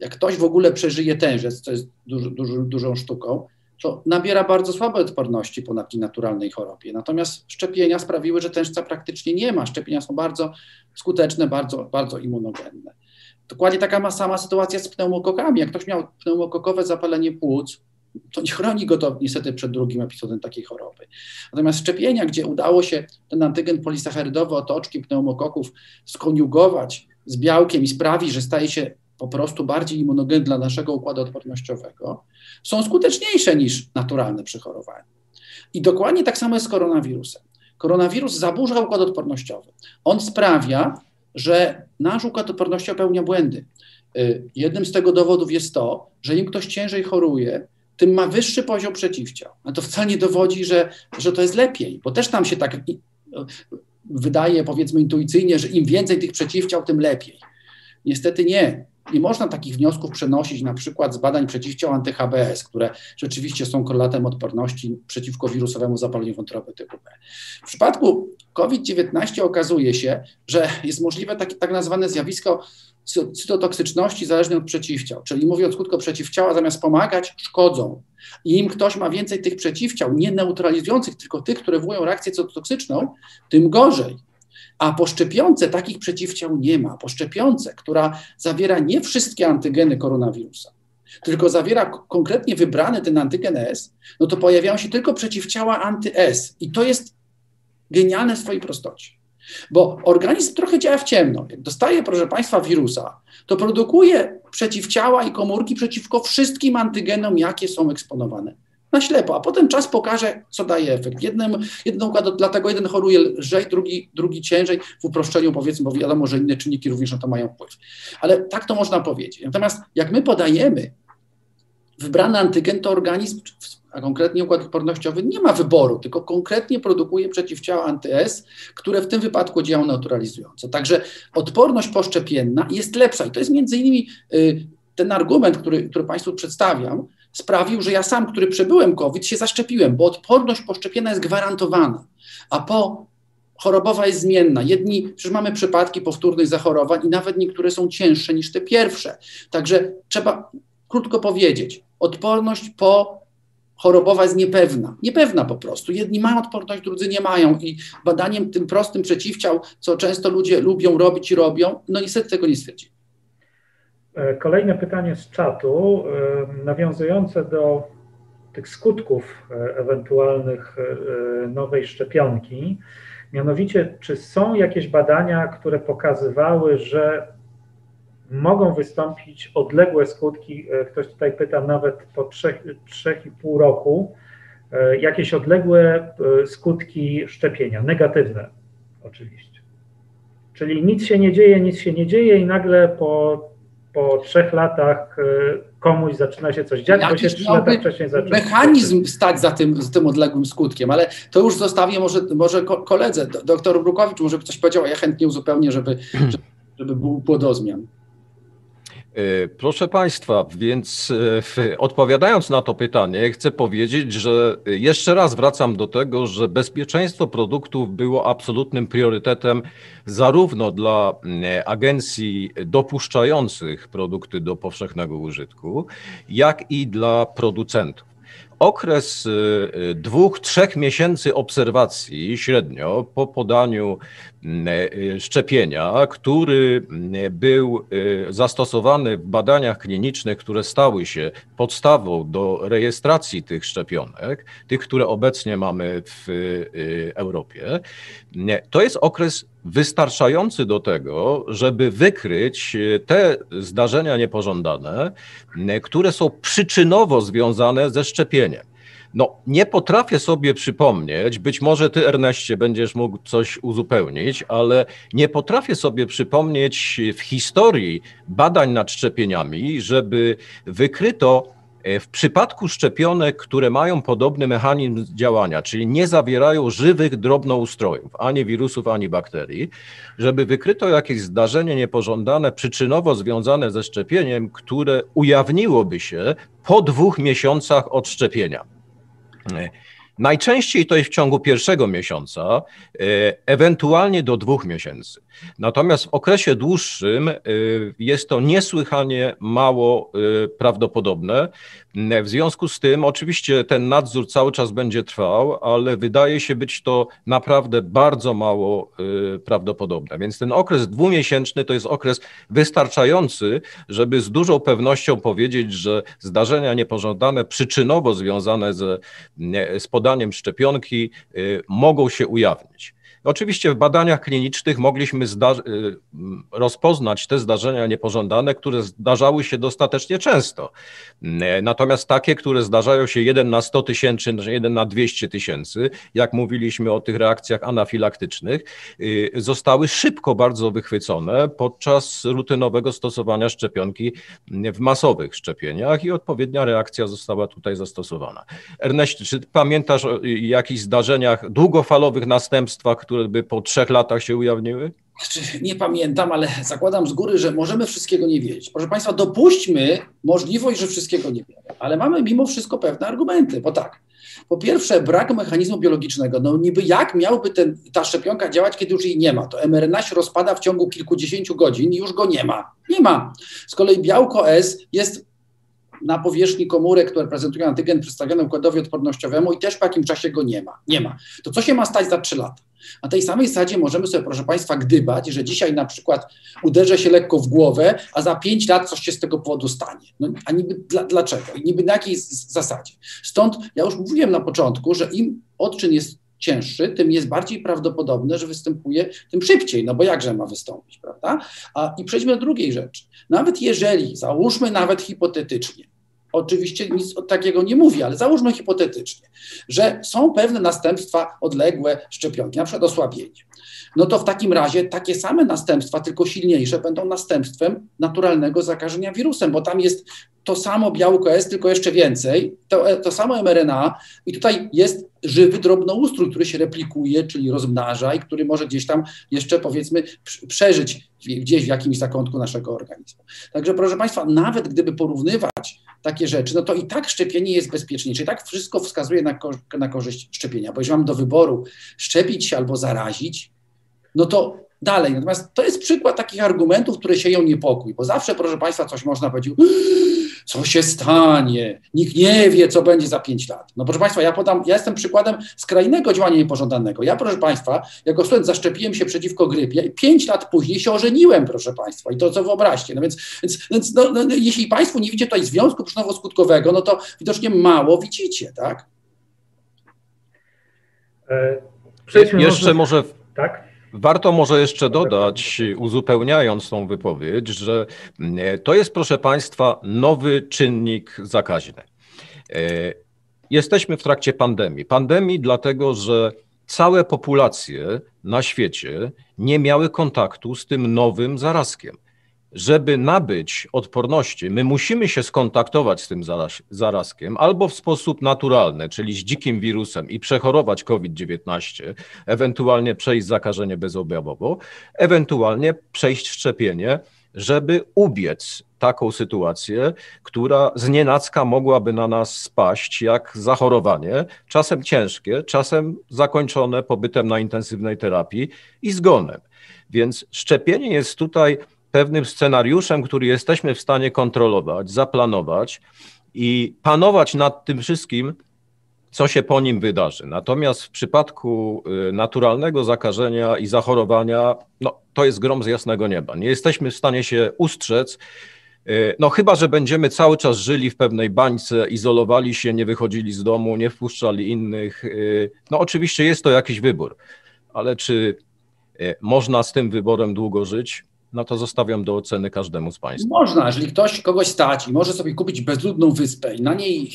jak ktoś w ogóle przeżyje tężec, co jest duży, duży, dużą sztuką, to nabiera bardzo słabej odporności po naturalnej chorobie. Natomiast szczepienia sprawiły, że tężca praktycznie nie ma. Szczepienia są bardzo skuteczne, bardzo, bardzo immunogenne. Dokładnie taka sama sytuacja z pneumokokami. Jak ktoś miał pneumokokowe zapalenie płuc, to nie chroni go to niestety przed drugim epizodem takiej choroby. Natomiast szczepienia, gdzie udało się ten antygen polisacharydowy otoczki pneumokoków skoniugować z białkiem i sprawi, że staje się po prostu bardziej immunogenny dla naszego układu odpornościowego, są skuteczniejsze niż naturalne przechorowanie. I dokładnie tak samo jest z koronawirusem. Koronawirus zaburza układ odpornościowy. On sprawia, że nasz układ odpornościowy pełnia błędy. Y, jednym z tego dowodów jest to, że im ktoś ciężej choruje, tym ma wyższy poziom przeciwciał. A to wcale nie dowodzi, że, że to jest lepiej, bo też tam się tak wydaje, powiedzmy intuicyjnie, że im więcej tych przeciwciał, tym lepiej. Niestety nie. Nie można takich wniosków przenosić na przykład z badań przeciwciał anty-HBS, które rzeczywiście są korelatem odporności przeciwko wirusowemu zapaleniu wątroby typu B. W przypadku COVID-19 okazuje się, że jest możliwe takie, tak nazwane zjawisko cytotoksyczności zależnej od przeciwciał, czyli mówiąc krótko, przeciwciała zamiast pomagać, szkodzą. I im ktoś ma więcej tych przeciwciał, nie neutralizujących, tylko tych, które wywołują reakcję cytotoksyczną, tym gorzej. A po szczepionce takich przeciwciał nie ma. Po szczepionce, która zawiera nie wszystkie antygeny koronawirusa, tylko zawiera konkretnie wybrany ten antygen S, no to pojawiają się tylko przeciwciała anty-S. I to jest genialne w swojej prostocie. Bo organizm trochę działa w ciemno. Jak dostaje, proszę Państwa, wirusa, to produkuje przeciwciała i komórki przeciwko wszystkim antygenom, jakie są eksponowane. Na ślepo, a potem czas pokaże, co daje efekt. Jednym, jeden układ, dlatego jeden choruje lżej, drugi, drugi ciężej, w uproszczeniu powiedzmy, bo wiadomo, że inne czynniki również na to mają wpływ. Ale tak to można powiedzieć. Natomiast jak my podajemy wybrany antygen, to organizm a konkretnie układ odpornościowy nie ma wyboru, tylko konkretnie produkuje przeciwciała anty-S, które w tym wypadku działają neutralizująco. Także odporność poszczepienna jest lepsza i to jest między innymi y, ten argument, który, który Państwu przedstawiam, sprawił, że ja sam, który przebyłem COVID, się zaszczepiłem, bo odporność poszczepienna jest gwarantowana, a po chorobowa jest zmienna. Jedni, przecież mamy przypadki powtórnych zachorowań i nawet niektóre są cięższe niż te pierwsze. Także trzeba krótko powiedzieć, odporność po chorobowa jest niepewna. Niepewna po prostu. Jedni mają odporność, drudzy nie mają i badaniem tym prostym przeciwciał, co często ludzie lubią robić i robią, no niestety tego nie stwierdzi. E, kolejne pytanie z czatu, e, nawiązujące do tych skutków e, ewentualnych nowej szczepionki. Mianowicie, czy są jakieś badania, które pokazywały, że mogą wystąpić odległe skutki, ktoś tutaj pyta nawet po 3,5 roku, jakieś odległe skutki szczepienia, negatywne oczywiście. Czyli nic się nie dzieje, nic się nie dzieje i nagle po, po trzech latach komuś zaczyna się coś dziać, Jakiś bo się trzy lata wcześniej zaczął. Mechanizm stać za tym, za tym odległym skutkiem, ale to już zostawię może, może koledze, doktor Brukowicz, może coś powiedział, a ja chętnie uzupełnię, żeby, żeby było do zmian. E, proszę Państwa, więc e, odpowiadając na to pytanie, chcę powiedzieć, że jeszcze raz wracam do tego, że bezpieczeństwo produktów było absolutnym priorytetem zarówno dla e, agencji dopuszczających produkty do powszechnego użytku, jak i dla producentów. Okres dwóch, trzech miesięcy obserwacji średnio po podaniu E, szczepienia, który był e, zastosowany w badaniach klinicznych, które stały się podstawą do rejestracji tych szczepionek, tych, które obecnie mamy w e, Europie, to jest okres wystarczający do tego, żeby wykryć te zdarzenia niepożądane, które są przyczynowo związane ze szczepieniem. No, nie potrafię sobie przypomnieć, być może ty, Erneście, będziesz mógł coś uzupełnić, ale nie potrafię sobie przypomnieć w historii badań nad szczepieniami, żeby wykryto e, w przypadku szczepionek, które mają podobny mechanizm działania, czyli nie zawierają żywych drobnoustrojów, ani wirusów, ani bakterii, żeby wykryto jakieś zdarzenie niepożądane, przyczynowo związane ze szczepieniem, które ujawniłoby się po dwóch miesiącach od szczepienia. Najczęściej to jest w ciągu pierwszego miesiąca, e, ewentualnie do dwóch miesięcy. Natomiast w okresie dłuższym y, jest to niesłychanie mało y, prawdopodobne. W związku z tym, oczywiście, ten nadzór cały czas będzie trwał, ale wydaje się być to naprawdę bardzo mało y, prawdopodobne. Więc ten okres dwumiesięczny to jest okres wystarczający, żeby z dużą pewnością powiedzieć, że zdarzenia niepożądane, przyczynowo związane ze, z podaniem szczepionki mogą się ujawnić. Oczywiście w badaniach klinicznych mogliśmy rozpoznać te zdarzenia niepożądane, które zdarzały się dostatecznie często. Natomiast takie, które zdarzają się 1 na 100 tysięcy, 1 na 200 tysięcy, jak mówiliśmy o tych reakcjach anafilaktycznych, zostały szybko bardzo wychwycone podczas rutynowego stosowania szczepionki w masowych szczepieniach i odpowiednia reakcja została tutaj zastosowana. Ernest, czy pamiętasz o jakichś zdarzeniach, długofalowych następstwach, które by po trzech latach się ujawniły? Znaczy, nie pamiętam, ale zakładam z góry, że możemy wszystkiego nie wiedzieć. Proszę Państwa, dopuśćmy możliwość, że wszystkiego nie wiemy, ale mamy mimo wszystko pewne argumenty, bo tak, po pierwsze, brak mechanizmu biologicznego. No niby jak miałby ten, ta szczepionka działać, kiedy już jej nie ma? To mRNA się rozpada w ciągu kilkudziesięciu godzin i już go nie ma. Nie ma. Z kolei białko S jest na powierzchni komórek, które prezentują antygen przedstawiony układowi odpornościowemu i też po jakim czasie go nie ma. Nie ma. To co się ma stać za 3 lata? Na tej samej zasadzie możemy sobie, proszę Państwa, gdybać, że dzisiaj na przykład uderzę się lekko w głowę, a za 5 lat coś się z tego powodu stanie. No, a niby dla, dlaczego? I niby na jakiej zasadzie? Stąd ja już mówiłem na początku, że im odczyn jest cięższy, tym jest bardziej prawdopodobne, że występuje tym szybciej, no bo jakże ma wystąpić, prawda? A, I przejdźmy do drugiej rzeczy. Nawet jeżeli, załóżmy nawet hipotetycznie, oczywiście nic takiego nie mówi, ale załóżmy hipotetycznie, że są pewne następstwa odległe szczepionki, na przykład osłabienie. No to w takim razie takie same następstwa, tylko silniejsze, będą następstwem naturalnego zakażenia wirusem, bo tam jest to samo białko S, tylko jeszcze więcej, to, to samo mRNA i tutaj jest żywy drobnoustrój, który się replikuje, czyli rozmnaża i który może gdzieś tam jeszcze powiedzmy przeżyć gdzieś w jakimś zakątku naszego organizmu. Także proszę Państwa, nawet gdyby porównywać takie rzeczy, no to i tak szczepienie jest bezpieczniejsze. I tak wszystko wskazuje na, na korzyść szczepienia, bo jeżeli mam do wyboru szczepić się albo zarazić, no to dalej. Natomiast to jest przykład takich argumentów, które sieją niepokój, bo zawsze, proszę Państwa, coś można powiedzieć, co się stanie, nikt nie wie, co będzie za pięć lat. No proszę Państwa, ja podam, ja jestem przykładem skrajnego działania niepożądanego. Ja, proszę Państwa, jako student zaszczepiłem się przeciwko grypie i pięć lat później się ożeniłem, proszę Państwa, i to co wyobraźcie. No więc, więc, więc no, no, no jeśli Państwo nie widzicie tutaj związku przyczynowo-skutkowego, no to widocznie mało widzicie, tak? E, jeszcze może... może... Tak? Warto może jeszcze dodać, uzupełniając tą wypowiedź, że e, to jest, proszę Państwa, nowy czynnik zakaźny. E, jesteśmy w trakcie pandemii. Pandemii dlatego, że całe populacje na świecie nie miały kontaktu z tym nowym zarazkiem żeby nabyć odporności, my musimy się skontaktować z tym zarazkiem albo w sposób naturalny, czyli z dzikim wirusem i przechorować COVID-19, ewentualnie przejść zakażenie bezobjawowo, ewentualnie przejść szczepienie, żeby ubiec taką sytuację, która z nienacka mogłaby na nas spaść, jak zachorowanie, czasem ciężkie, czasem zakończone pobytem na intensywnej terapii i zgonem. Więc szczepienie jest tutaj pewnym scenariuszem, który jesteśmy w stanie kontrolować, zaplanować i panować nad tym wszystkim, co się po nim wydarzy. Natomiast w przypadku y, naturalnego zakażenia i zachorowania, no, to jest grom z jasnego nieba. Nie jesteśmy w stanie się ustrzec, y, no chyba, że będziemy cały czas żyli w pewnej bańce, izolowali się, nie wychodzili z domu, nie wpuszczali innych. Y, no oczywiście jest to jakiś wybór, ale czy można z tym wyborem długo żyć? No to zostawiam do oceny każdemu z Państwa. Można, jeżeli ktoś kogoś stać i może sobie kupić bezludną wyspę i na niej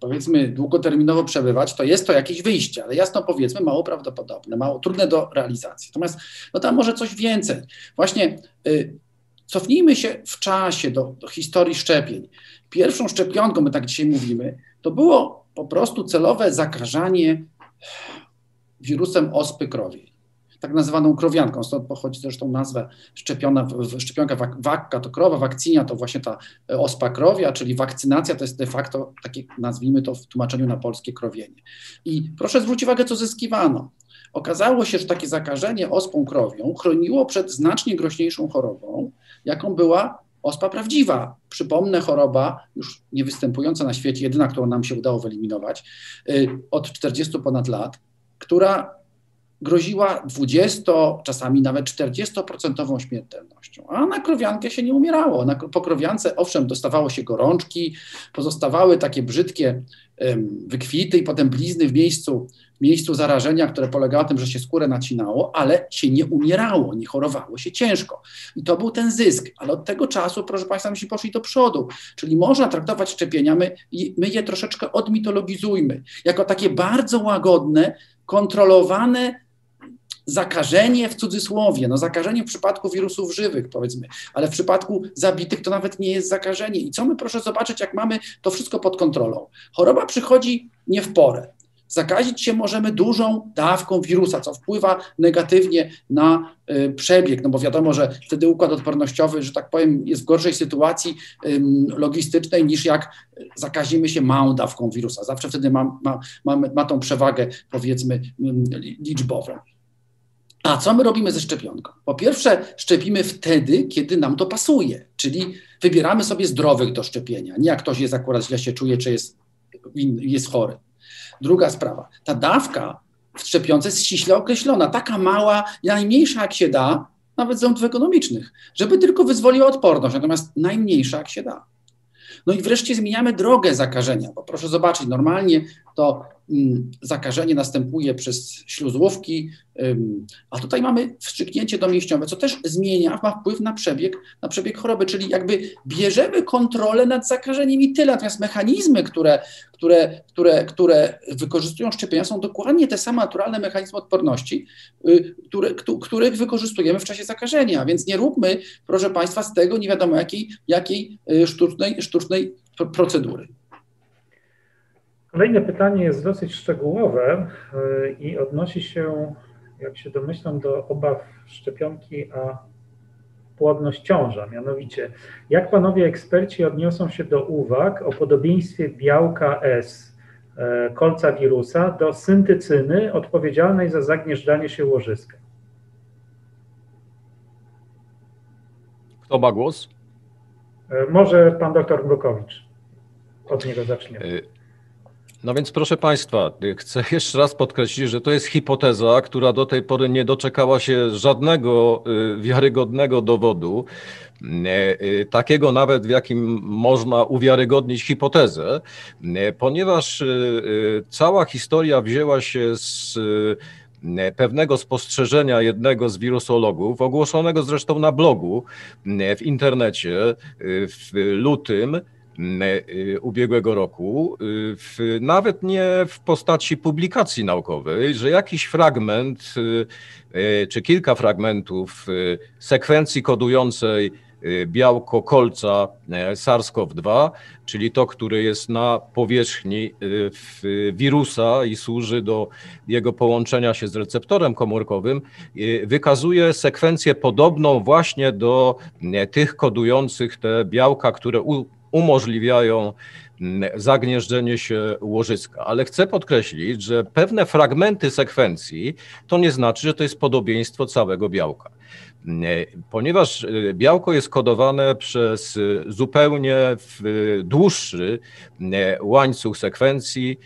powiedzmy długoterminowo przebywać, to jest to jakieś wyjście, ale jasno powiedzmy mało prawdopodobne, mało trudne do realizacji. Natomiast no tam może coś więcej. Właśnie y, cofnijmy się w czasie do, do historii szczepień. Pierwszą szczepionką, my tak dzisiaj mówimy, to było po prostu celowe zakażanie wirusem ospy krowiej tak nazywaną krowianką, stąd pochodzi zresztą nazwa szczepiona, szczepionka wakka to krowa, wakcynia to właśnie ta e, ospa krowia, czyli wakcynacja to jest de facto takie, nazwijmy to w tłumaczeniu na polskie krowienie. I proszę zwrócić uwagę, co zyskiwano. Okazało się, że takie zakażenie ospą krowią chroniło przed znacznie groźniejszą chorobą, jaką była ospa prawdziwa. Przypomnę, choroba już nie występująca na świecie, jedyna, którą nam się udało wyeliminować y, od 40 ponad lat, która groziła 20, czasami nawet 40% śmiertelnością. A na krowiankę się nie umierało. Na, po krowiance, owszem, dostawało się gorączki, pozostawały takie brzydkie um, wykwity i potem blizny w miejscu miejscu zarażenia, które polegało na tym, że się skórę nacinało, ale się nie umierało, nie chorowało się ciężko. I to był ten zysk, ale od tego czasu, proszę Państwa, myśmy poszli do przodu. Czyli można traktować szczepienia, my, my je troszeczkę odmitologizujmy, jako takie bardzo łagodne, kontrolowane zakażenie w cudzysłowie, no zakażenie w przypadku wirusów żywych, powiedzmy, ale w przypadku zabitych to nawet nie jest zakażenie. I co my proszę zobaczyć, jak mamy to wszystko pod kontrolą? Choroba przychodzi nie w porę. Zakazić się możemy dużą dawką wirusa, co wpływa negatywnie na y, przebieg, no bo wiadomo, że wtedy układ odpornościowy, że tak powiem, jest w gorszej sytuacji logistycznej niż jak zakazimy się małą dawką wirusa. Zawsze wtedy ma, ma, ma, ma tą przewagę, powiedzmy, liczbową. A co my robimy ze szczepionką? Po pierwsze, szczepimy wtedy, kiedy nam to pasuje, czyli wybieramy sobie zdrowych do szczepienia, nie jak ktoś jest akurat źle się czuje, czy jest, jest chory. Druga sprawa, ta dawka w szczepionce jest ściśle określona, taka mała, najmniejsza jak się da, nawet z względów ekonomicznych, żeby tylko wyzwoliła odporność, natomiast najmniejsza jak się da. No i wreszcie zmieniamy drogę zakażenia, bo proszę zobaczyć, normalnie to zakażenie następuje przez śluzłówki, a tutaj mamy wstrzyknięcie domięśniowe, co też zmienia, ma wpływ na przebieg, na przebieg choroby, czyli jakby bierzemy kontrolę nad zakażeniem i tyle. Natomiast mechanizmy, które, które, które, które wykorzystują szczepienia, są dokładnie te same naturalne mechanizmy odporności, y, które, których wykorzystujemy w czasie zakażenia. Więc nie róbmy, proszę Państwa, z tego nie wiadomo jakiej, jakiej y, sztucznej, sztucznej procedury. Kolejne pytanie jest dosyć szczegółowe y, i odnosi się, jak się domyślam, do obaw szczepionki, a płodność ciąża. Mianowicie, jak panowie eksperci odniosą się do uwag o podobieństwie białka S y, kolca wirusa do syntycyny odpowiedzialnej za zagnieżdżanie się łożyska? Kto ma głos? Y, może pan doktor Mrukowicz. Od niego zaczniemy. No więc proszę Państwa, chcę jeszcze raz podkreślić, że to jest hipoteza, która do tej pory nie doczekała się żadnego y, wiarygodnego dowodu, y, y, takiego nawet w jakim można uwiarygodnić hipotezę, ponieważ cała historia wzięła się z pewnego spostrzeżenia jednego z wirusologów, ogłoszonego zresztą na blogu w internecie w lutym ubiegłego roku, y, w, nawet nie w postaci publikacji naukowej, że jakiś fragment y, czy kilka fragmentów sekwencji kodującej białko kolca SARS-CoV-2, czyli to, które jest na powierzchni wirusa i służy do jego połączenia się z receptorem komórkowym, wykazuje sekwencję podobną właśnie do tych kodujących te białka, które umożliwiają mm, zagnieżdżenie się łożyska. Ale chcę podkreślić, że pewne fragmenty sekwencji to nie znaczy, że to jest podobieństwo całego białka. Mm, ponieważ y, białko jest kodowane przez y, zupełnie dłuższy mm, łańcuch sekwencji,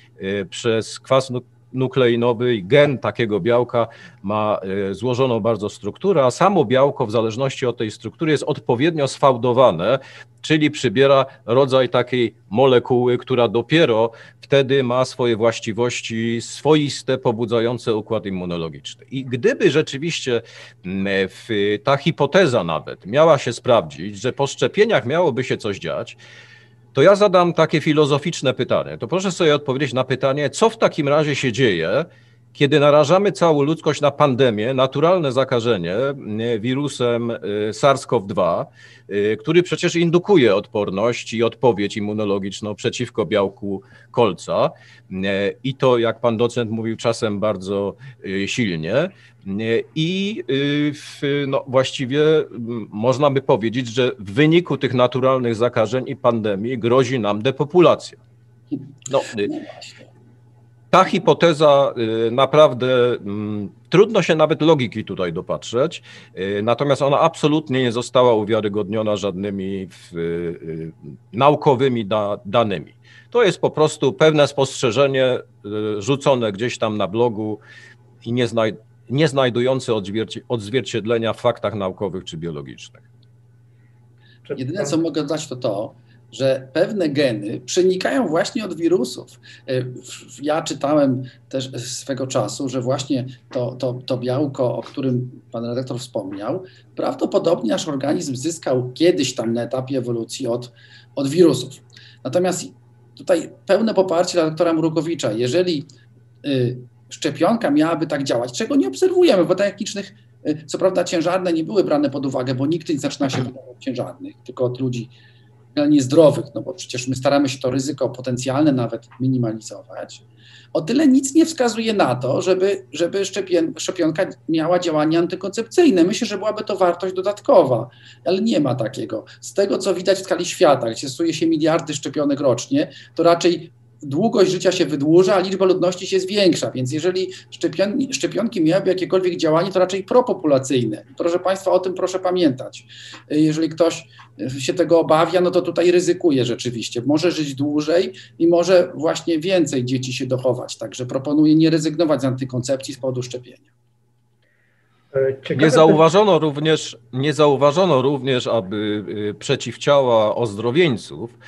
przez kwas nukleinowy i gen takiego białka ma e, złożoną bardzo strukturę, a samo białko w zależności od tej struktury jest odpowiednio sfałdowane, czyli przybiera rodzaj takiej molekuły, która dopiero wtedy ma swoje właściwości swoiste, pobudzające układ immunologiczny. I gdyby rzeczywiście ta hipoteza nawet miała się sprawdzić, że po szczepieniach miałoby się coś dziać, to ja zadam takie filozoficzne pytanie. To proszę sobie odpowiedzieć na pytanie, co w takim razie się dzieje, kiedy narażamy całą ludzkość na pandemię, naturalne zakażenie wirusem y, SARS-CoV-2, y, który przecież indukuje odporność i odpowiedź immunologiczną przeciwko białku kolca. Y, I to, jak pan docent mówił, czasem bardzo silnie. I no, właściwie można by powiedzieć, że w wyniku tych naturalnych zakażeń i pandemii grozi nam depopulacja. No, ta hipoteza y, naprawdę mm, trudno się nawet logiki tutaj dopatrzeć, y, natomiast ona absolutnie nie została uwiarygodniona żadnymi y, naukowymi danymi. To jest po prostu pewne spostrzeżenie rzucone gdzieś tam na blogu i nie, znaj nie znajdujące odzwierciedlenia w faktach naukowych czy biologicznych. Jedyne, co mogę dodać, to to, że pewne geny przenikają właśnie od wirusów. E, ja czytałem też swego czasu, że właśnie to, to, to białko, o którym pan redaktor wspomniał, prawdopodobnie nasz organizm zyskał kiedyś tam na etapie ewolucji od, od wirusów. Natomiast tutaj pełne poparcie dla doktora Mrukowicza. Jeżeli y, szczepionka miałaby tak działać, czego nie obserwujemy, bo tak licznych, y, co prawda ciężarne nie były brane pod uwagę, bo nikt nie zaczyna się od ciężarnych, tylko od ludzi niezdrowych, no bo przecież my staramy się to ryzyko potencjalne nawet minimalizować. O tyle nic nie wskazuje na to, żeby, żeby szczepionka miała działanie antykoncepcyjne. Myślę, że byłaby to wartość dodatkowa, ale nie ma takiego. Z tego, co widać w skali świata, gdzie stosuje się miliardy szczepionek rocznie, to raczej długość życia się wydłuża, a liczba ludności się zwiększa, więc jeżeli szczepionki, szczepionki miałyby jakiekolwiek działanie, to raczej propopulacyjne. Proszę Państwa, o tym proszę pamiętać. Jeżeli ktoś się tego obawia, no to tutaj ryzykuje rzeczywiście. Może żyć dłużej i może właśnie więcej dzieci się dochować. Także proponuję nie rezygnować z antykoncepcji z powodu szczepienia. E, ciekawe nie zauważono, również, nie zauważono również, aby y, przeciwciała ozdrowieńców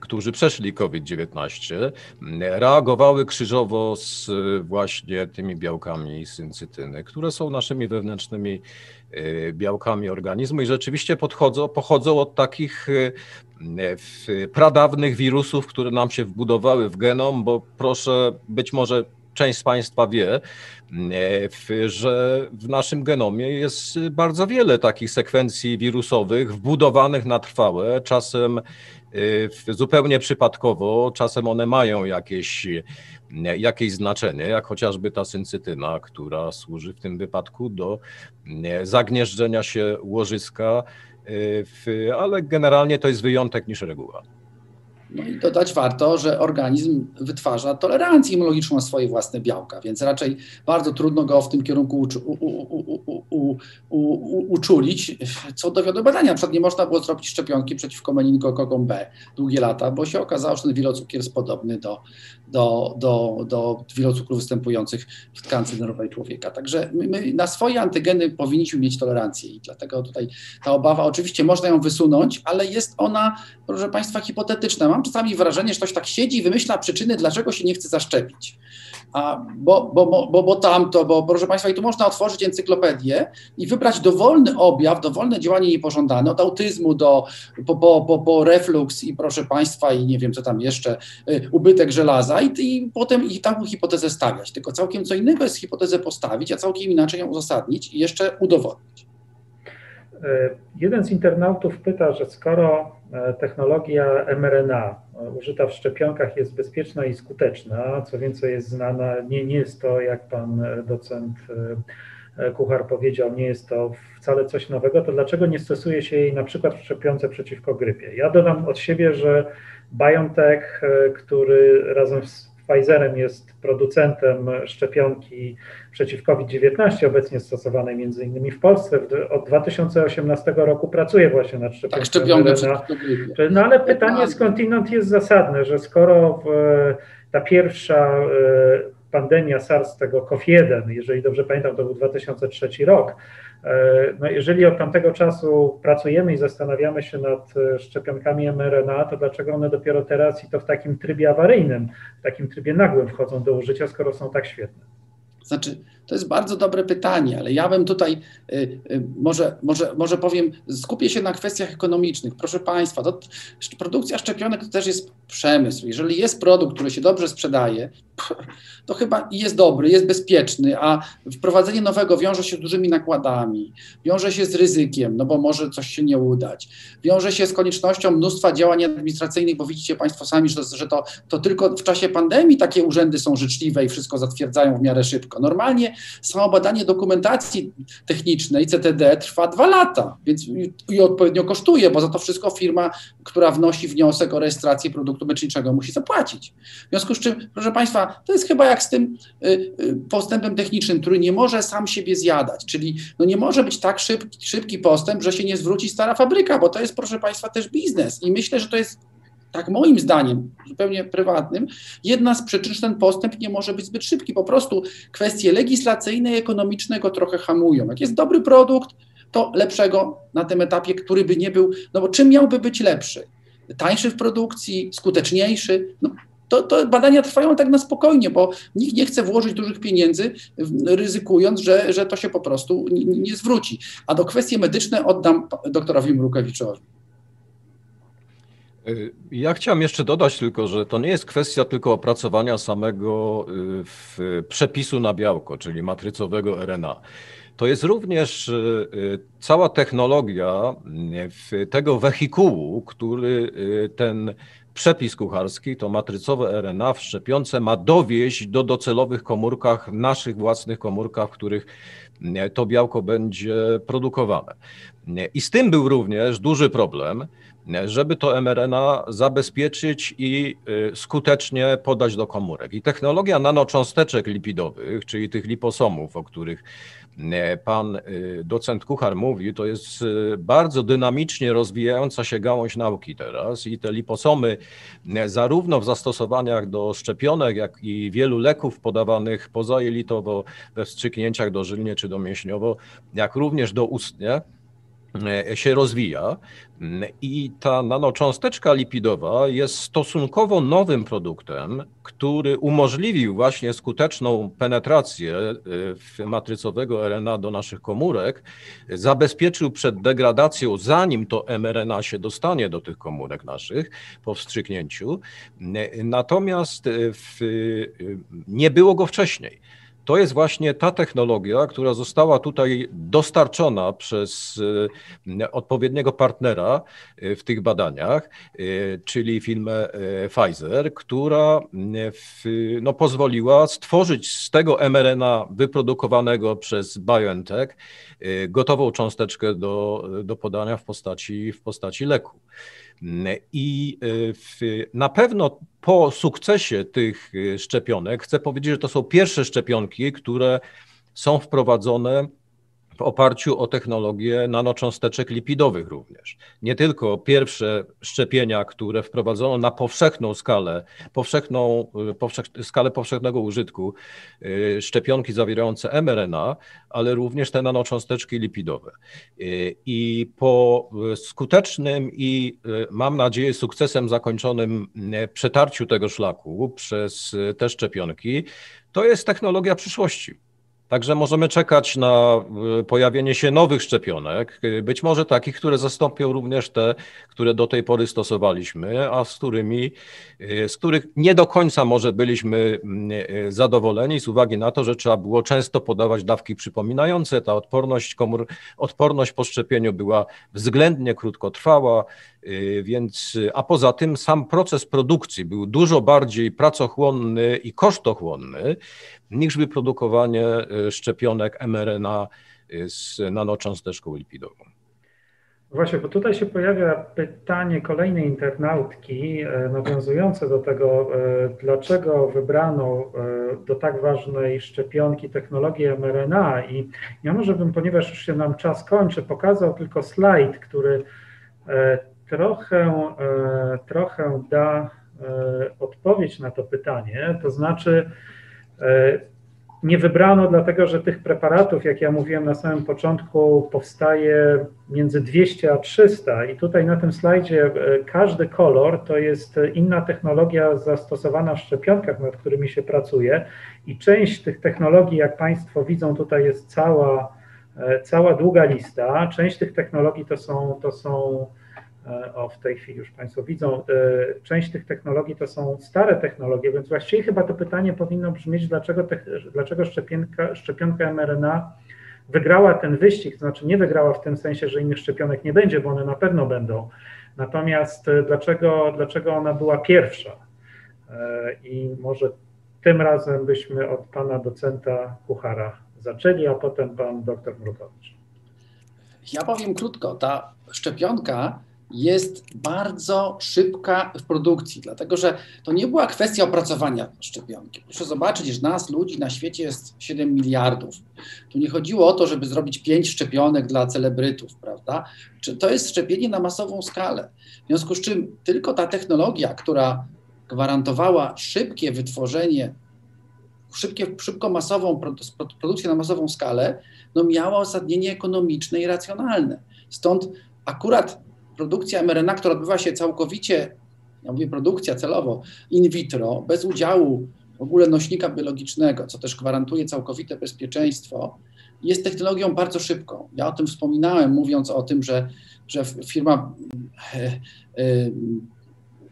którzy przeszli COVID-19, reagowały krzyżowo z właśnie tymi białkami syncytyny, które są naszymi wewnętrznymi e, białkami organizmu i rzeczywiście podchodzą, pochodzą od takich e, pradawnych wirusów, które nam się wbudowały w genom, bo proszę, być może część z Państwa wie, że w naszym genomie jest bardzo wiele takich sekwencji wirusowych wbudowanych na trwałe, czasem zupełnie przypadkowo, czasem one mają jakieś, jakieś znaczenie, jak chociażby ta syncytyna, która służy w tym wypadku do zagnieżdżenia się łożyska, ale generalnie to jest wyjątek niż reguła. No i dodać warto, że organizm wytwarza tolerancję immunologiczną na swoje własne białka, więc raczej bardzo trudno go w tym kierunku uczu, u, u, uczulić, co dowiodły badania. Na przykład nie można było zrobić szczepionki przeciwko meningokokom B długie lata, bo się okazało, że ten wielocukier jest podobny do, do, do, do występujących w tkance nerwowej człowieka. Także my na swoje antygeny powinniśmy mieć tolerancję i dlatego tutaj ta obawa, oczywiście można ją wysunąć, ale jest ona, proszę Państwa, hipotetyczna. Mam czasami wrażenie, że ktoś tak siedzi i wymyśla przyczyny, dlaczego się nie chce zaszczepić. A, bo, bo, bo, bo tamto, bo proszę Państwa, i tu można otworzyć encyklopedię i wybrać dowolny objaw, dowolne działanie niepożądane, od autyzmu do po, po, po, po reflux i proszę Państwa, i nie wiem co tam jeszcze, y, ubytek żelaza i, i potem i taką hipotezę stawiać. Tylko całkiem co innego jest hipotezę postawić, a całkiem inaczej ją uzasadnić i jeszcze udowodnić. E, jeden z internautów pyta, że skoro e, technologia mRNA e, użyta w szczepionkach jest bezpieczna i skuteczna, co więcej jest znana, nie, nie jest to, jak pan docent Kuchar powiedział, nie jest to wcale coś nowego, to dlaczego nie stosuje się jej na przykład w szczepionce przeciwko grypie? Ja dodam od siebie, że BioNTech, który razem z Pfizerem jest producentem szczepionki przeciw COVID-19, obecnie stosowanej między innymi w Polsce. Od 2018 roku pracuje właśnie nad szczepionką. Tak, szczepionkę No ale pytanie skądinąd jest zasadne, że skoro ta pierwsza e, pandemia SARS, tego COV-1, jeżeli dobrze pamiętam, to był 2003 rok, no jeżeli od tamtego czasu pracujemy i zastanawiamy się nad e, szczepionkami mRNA, to dlaczego one dopiero teraz i to w takim trybie awaryjnym, w takim trybie nagłym wchodzą do użycia, skoro są tak świetne? Znaczy, to jest bardzo dobre pytanie, ale ja bym tutaj y, y, może, może, może powiem, skupię się na kwestiach ekonomicznych. Proszę Państwa, to, produkcja szczepionek to też jest przemysł. Jeżeli jest produkt, który się dobrze sprzedaje, to chyba jest dobry, jest bezpieczny, a wprowadzenie nowego wiąże się z dużymi nakładami, wiąże się z ryzykiem, no bo może coś się nie udać, wiąże się z koniecznością mnóstwa działań administracyjnych, bo widzicie Państwo sami, że, że to, to tylko w czasie pandemii takie urzędy są życzliwe i wszystko zatwierdzają w miarę szybko. Normalnie samo badanie dokumentacji technicznej CTD trwa dwa lata, więc i odpowiednio kosztuje, bo za to wszystko firma, która wnosi wniosek o rejestrację produktu leczniczego musi zapłacić. W związku z czym, proszę Państwa, to jest chyba jak z tym y, y, postępem technicznym, który nie może sam siebie zjadać, czyli no nie może być tak szybki, szybki postęp, że się nie zwróci stara fabryka, bo to jest, proszę Państwa, też biznes i myślę, że to jest tak moim zdaniem, zupełnie prywatnym, jedna z przyczyn, że ten postęp nie może być zbyt szybki. Po prostu kwestie legislacyjne i ekonomiczne go trochę hamują. Jak jest dobry produkt, to lepszego na tym etapie, który by nie był, no bo czym miałby być lepszy? tańszy w produkcji, skuteczniejszy. No, to, to, badania trwają tak na spokojnie, bo nikt nie chce włożyć dużych pieniędzy, ryzykując, że, że to się po prostu nie, nie zwróci. A do kwestii medyczne oddam doktorowi Mrukewiczowi. Y, ja chciałem jeszcze dodać tylko, że to nie jest kwestia tylko opracowania samego y, przepisu na białko, czyli matrycowego RNA. To jest również y, cała technologia tego wehikułu, który ten przepis kucharski, to matrycowe RNA w szczepionce ma dowieść do docelowych komórkach, naszych własnych komórkach, w których to białko będzie produkowane. I z tym był również duży problem, żeby to mRNA zabezpieczyć i y, skutecznie podać do komórek. I technologia nanocząsteczek lipidowych, czyli tych liposomów, o których y, pan y, docent Kuchar mówi, to jest bardzo dynamicznie rozwijająca się gałąź nauki teraz i te liposomy zarówno w zastosowaniach do szczepionek, jak i wielu leków podawanych pozajelitowo we wstrzyknięciach dożylnie czy domięśniowo, jak również doustnie, E, się rozwija i ta nanocząsteczka lipidowa jest stosunkowo nowym produktem, który umożliwił właśnie skuteczną penetrację e, matrycowego RNA do naszych komórek, zabezpieczył przed degradacją, zanim to mRNA się dostanie do tych komórek naszych po wstrzyknięciu. Natomiast w, nie było go wcześniej. To jest właśnie ta technologia, która została tutaj dostarczona przez e, odpowiedniego partnera e, w tych badaniach, e, czyli firmę Pfizer, która w, no, pozwoliła stworzyć z tego mRNA wyprodukowanego przez BioNTech gotową cząsteczkę do, do podania w postaci, w postaci leku. I w, na pewno po sukcesie tych y, szczepionek chcę powiedzieć, że to są pierwsze szczepionki, które są wprowadzone w oparciu o technologię nanocząsteczek lipidowych również. Nie tylko pierwsze szczepienia, które wprowadzono na powszechną skalę, powszechną, y, powszech, skalę powszechnego użytku, y, szczepionki zawierające mRNA, ale również te nanocząsteczki lipidowe. Y, I po skutecznym i mam nadzieję sukcesem zakończonym przetarciu tego szlaku przez te szczepionki, to jest technologia przyszłości. Także możemy czekać na y, pojawienie się nowych szczepionek, y, być może takich, które zastąpią również te, które do tej pory stosowaliśmy, a z którymi, y, z których nie do końca może byliśmy mm, zadowoleni z uwagi na to, że trzeba było często podawać dawki przypominające. Ta odporność komór, odporność po szczepieniu była względnie krótkotrwała, więc, a poza tym sam proces produkcji był dużo bardziej pracochłonny i kosztochłonny niż wyprodukowanie e, szczepionek mRNA z nanocząsteczką lipidową. Właśnie, bo tutaj się pojawia pytanie kolejnej internautki nawiązujące do tego, dlaczego wybrano do tak ważnej szczepionki technologię mRNA i ja może bym, ponieważ już się nam czas kończy, pokazał tylko slajd, który trochę, trochę da odpowiedź na to pytanie, to znaczy E, nie wybrano dlatego, że tych preparatów, jak ja mówiłem na samym początku, powstaje między 200 a 300 i tutaj na tym slajdzie e, każdy kolor to jest inna technologia zastosowana w szczepionkach, nad którymi się pracuje. I część tych technologii, jak Państwo widzą, tutaj jest cała, e, cała długa lista. Część tych technologii to są, to są E, o, w tej chwili już Państwo widzą, e, część tych technologii to są stare technologie, więc właściwie chyba to pytanie powinno brzmieć, dlaczego, te, dlaczego szczepionka, szczepionka mRNA wygrała ten wyścig, to znaczy nie wygrała w tym sensie, że innych szczepionek nie będzie, bo one na pewno będą. Natomiast e, dlaczego, dlaczego ona była pierwsza? I może tym razem byśmy od pana docenta Kuchara zaczęli, a potem pan doktor Mrukowicz. Ja powiem krótko, ta szczepionka jest bardzo szybka w produkcji, dlatego że to nie była kwestia opracowania szczepionki. Proszę zobaczyć, że nas, ludzi na świecie jest 7 miliardów. Tu nie chodziło o to, żeby zrobić 5 szczepionek dla celebrytów, prawda? To jest szczepienie na masową skalę. W związku z czym tylko ta technologia, która gwarantowała szybkie wytworzenie, szybkie, szybko masową produkcję na masową skalę, no miała uzasadnienie ekonomiczne i racjonalne. Stąd akurat produkcja mRNA, która odbywa się całkowicie, ja mówię produkcja celowo, in vitro, bez udziału w ogóle nośnika biologicznego, co też gwarantuje całkowite bezpieczeństwo, jest technologią bardzo szybką. Ja o tym wspominałem, mówiąc o tym, że, że firma e,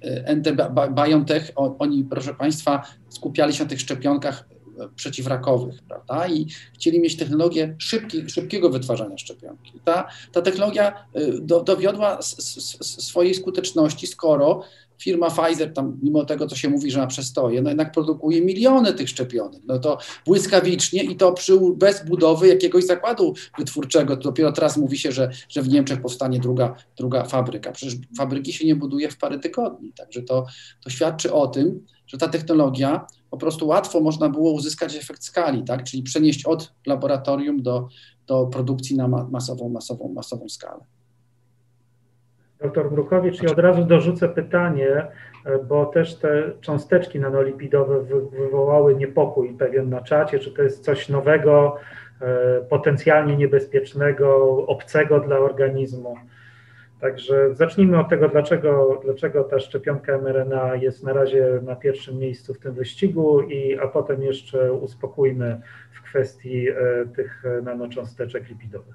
e, NT BioNTech, oni, proszę Państwa, skupiali się na tych szczepionkach przeciwrakowych, prawda? I chcieli mieć technologię szybki, szybkiego wytwarzania szczepionki. Ta, ta technologia y, do, dowiodła s, s, swojej skuteczności, skoro firma Pfizer, tam mimo tego, co się mówi, że ma przestoje, no jednak produkuje miliony tych szczepionek. No to błyskawicznie i to przy, bez budowy jakiegoś zakładu wytwórczego. Dopiero teraz mówi się, że, że w Niemczech powstanie druga, druga fabryka. Przecież fabryki się nie buduje w parę tygodni. Także to, to świadczy o tym, że ta technologia po prostu łatwo można było uzyskać efekt skali, tak? czyli przenieść od laboratorium do, do produkcji na masową, masową, masową skalę. Doktor Mrukowicz, i od razu dorzucę pytanie, bo też te cząsteczki nanolipidowe wywołały niepokój pewien na czacie, czy to jest coś nowego, e, potencjalnie niebezpiecznego, obcego dla organizmu. Także zacznijmy od tego, dlaczego, dlaczego ta szczepionka mRNA jest na razie na pierwszym miejscu w tym wyścigu, i, a potem jeszcze uspokójmy w kwestii e, tych nanocząsteczek lipidowych.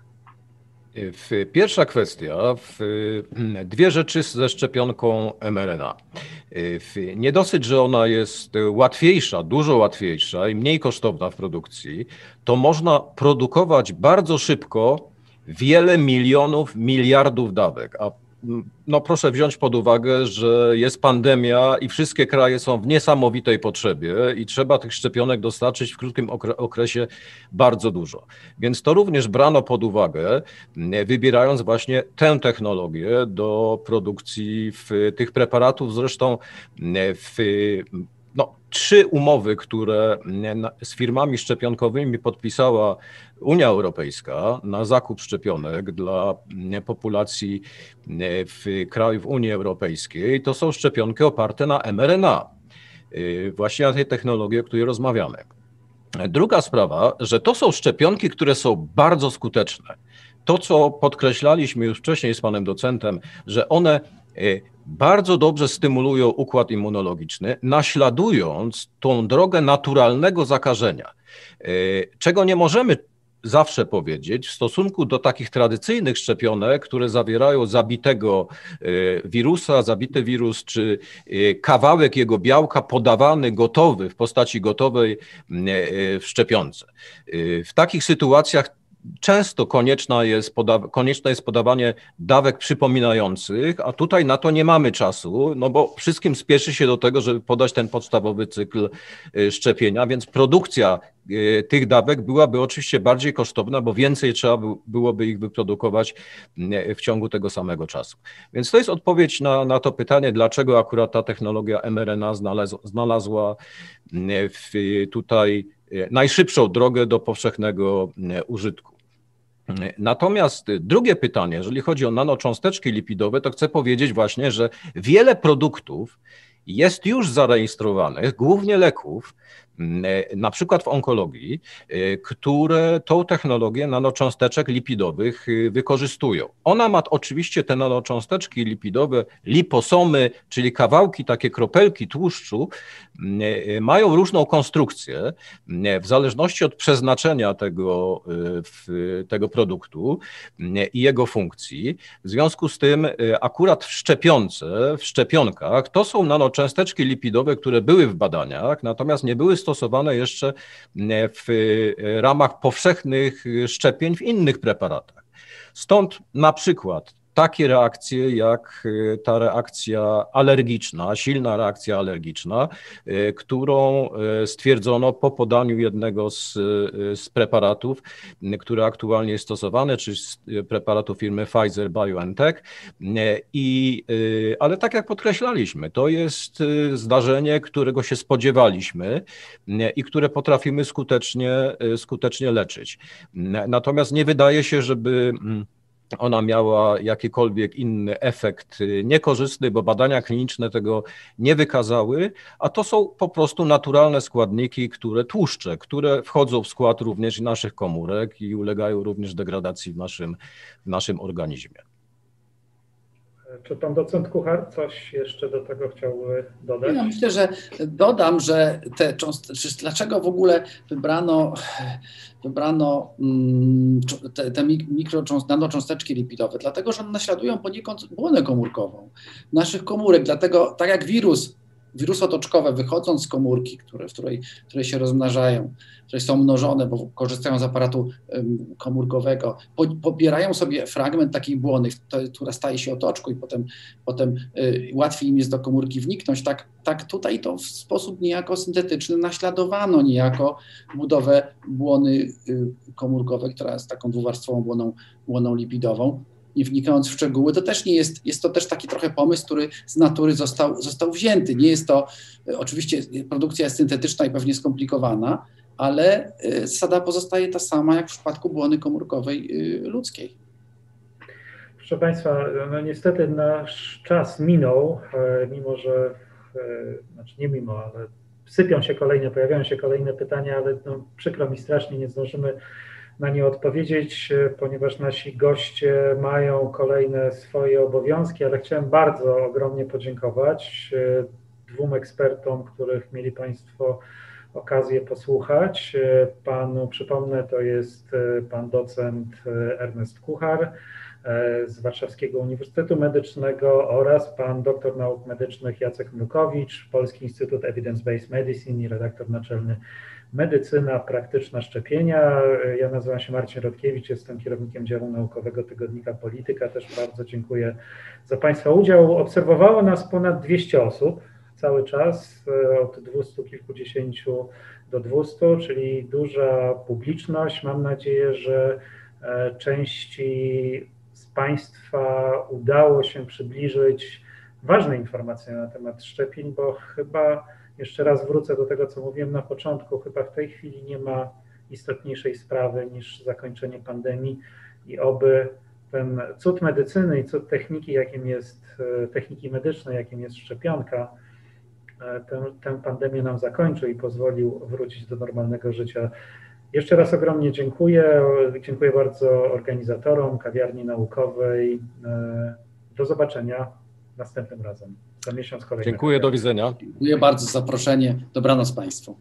Pierwsza kwestia, dwie rzeczy ze szczepionką mRNA. Nie dosyć, że ona jest łatwiejsza, dużo łatwiejsza i mniej kosztowna w produkcji, to można produkować bardzo szybko wiele milionów, miliardów dawek. A no proszę wziąć pod uwagę, że jest pandemia i wszystkie kraje są w niesamowitej potrzebie i trzeba tych szczepionek dostarczyć w krótkim okresie bardzo dużo. Więc to również brano pod uwagę, wybierając właśnie tę technologię do produkcji tych preparatów. Zresztą w no, trzy umowy, które z firmami szczepionkowymi podpisała Unia Europejska na zakup szczepionek dla populacji w krajów Unii Europejskiej, to są szczepionki oparte na mRNA, y, właśnie na tej technologii, o której rozmawiamy. Druga sprawa, że to są szczepionki, które są bardzo skuteczne. To, co podkreślaliśmy już wcześniej z panem docentem, że one bardzo dobrze stymulują układ immunologiczny, naśladując tą drogę naturalnego zakażenia. Y, czego nie możemy zawsze powiedzieć w stosunku do takich tradycyjnych szczepionek, które zawierają zabitego e, wirusa, zabity wirus, czy e, kawałek jego białka podawany gotowy w postaci gotowej e, w szczepionce. W takich sytuacjach często konieczna jest konieczne jest podawanie dawek przypominających, a tutaj na to nie mamy czasu, no bo wszystkim spieszy się do tego, żeby podać ten podstawowy cykl y, szczepienia, więc produkcja y, tych dawek byłaby oczywiście bardziej kosztowna, bo więcej trzeba byłoby ich wyprodukować y, w ciągu tego samego czasu. Więc to jest odpowiedź na, na to pytanie, dlaczego akurat ta technologia mRNA znalazła, znalazła tutaj najszybszą drogę do powszechnego użytku. Natomiast drugie pytanie, jeżeli chodzi o nanocząsteczki lipidowe, to chcę powiedzieć właśnie, że wiele produktów jest już zarejestrowanych, głównie leków, na przykład w onkologii, e, które tą technologię nanocząsteczek lipidowych e, wykorzystują. Ona ma oczywiście te nanocząsteczki lipidowe, liposomy, czyli kawałki, takie kropelki tłuszczu, mają różną konstrukcję w zależności od przeznaczenia tego, tego produktu i jego funkcji. W związku z tym akurat w szczepionce, w szczepionkach, to są nanocząsteczki lipidowe, które były w badaniach, natomiast nie były stosowane jeszcze w ramach powszechnych szczepień w innych preparatach. Stąd na przykład takie reakcje jak y, ta reakcja alergiczna, silna reakcja alergiczna, y, którą y, stwierdzono po podaniu jednego z, z preparatów, które aktualnie jest stosowane, czyli preparatu firmy Pfizer BioNTech. I, ale tak jak podkreślaliśmy, to jest zdarzenie, którego się spodziewaliśmy i które potrafimy skutecznie, skutecznie leczyć. Natomiast nie wydaje się, żeby mm, ona miała jakikolwiek inny efekt niekorzystny, bo badania kliniczne tego nie wykazały, a to są po prostu naturalne składniki, które tłuszcze, które wchodzą w skład również naszych komórek i ulegają również degradacji w naszym, w naszym organizmie. Czy pan docent Kuchar coś jeszcze do tego chciałby dodać? Ja myślę, że dodam, że te cząsteczki, dlaczego w ogóle wybrano, wybrano mm, te, te nanocząsteczki lipidowe? Dlatego, że one naśladują poniekąd błonę komórkową naszych komórek. Dlatego, tak jak wirus wirusotoczkowe wychodząc z komórki, które, w której, które się rozmnażają, które są mnożone, bo korzystają z aparatu komórkowego, po, pobierają sobie fragment takiej błony, która staje się otoczką i potem, potem y, łatwiej im jest do komórki wniknąć, tak, tak tutaj to w sposób niejako syntetyczny naśladowano niejako budowę błony y, komórkowej, która jest taką dwuwarstwową błoną, błoną lipidową nie wnikając w szczegóły, to też nie jest, jest to też taki trochę pomysł, który z natury został, został wzięty. Nie jest to, e, oczywiście produkcja jest syntetyczna i pewnie skomplikowana, ale e, zasada pozostaje ta sama jak w przypadku błony komórkowej e, ludzkiej. Proszę Państwa, no niestety nasz czas minął, mimo że, znaczy nie mimo, ale sypią się kolejne, pojawiają się kolejne pytania, ale no, przykro mi strasznie, nie zdążymy na nie odpowiedzieć, e, ponieważ nasi goście mają kolejne swoje obowiązki, ale chciałem bardzo ogromnie podziękować e, dwóm ekspertom, których mieli Państwo okazję posłuchać. E, panu przypomnę, to jest pan docent Ernest Kuchar z Warszawskiego Uniwersytetu Medycznego oraz pan doktor nauk medycznych Jacek Mrukowicz, Polski Instytut Evidence-Based Medicine i redaktor naczelny medycyna praktyczna szczepienia. Ja nazywam się Marcin Rodkiewicz, jestem kierownikiem działu naukowego tygodnika Polityka. Też bardzo dziękuję za Państwa udział. Obserwowało nas ponad 200 osób cały czas, e, od 200 kilkudziesięciu do 200, czyli duża publiczność. Mam nadzieję, że e, części z Państwa udało się przybliżyć ważne informacje na temat szczepień, bo chyba jeszcze raz wrócę do tego, co mówiłem na początku. Chyba w tej chwili nie ma istotniejszej sprawy niż zakończenie pandemii i oby ten cud medycyny i cud techniki, jakim jest e, techniki medycznej, jakim jest szczepionka, e, tę, tę pandemię nam zakończył i pozwolił wrócić do normalnego życia. Jeszcze raz ogromnie dziękuję. Dziękuję bardzo organizatorom kawiarni naukowej. E, do zobaczenia następnym razem. Za miesiąc kolejny. Dziękuję, do widzenia. Dziękuję bardzo za zaproszenie. Dobranoc Państwu.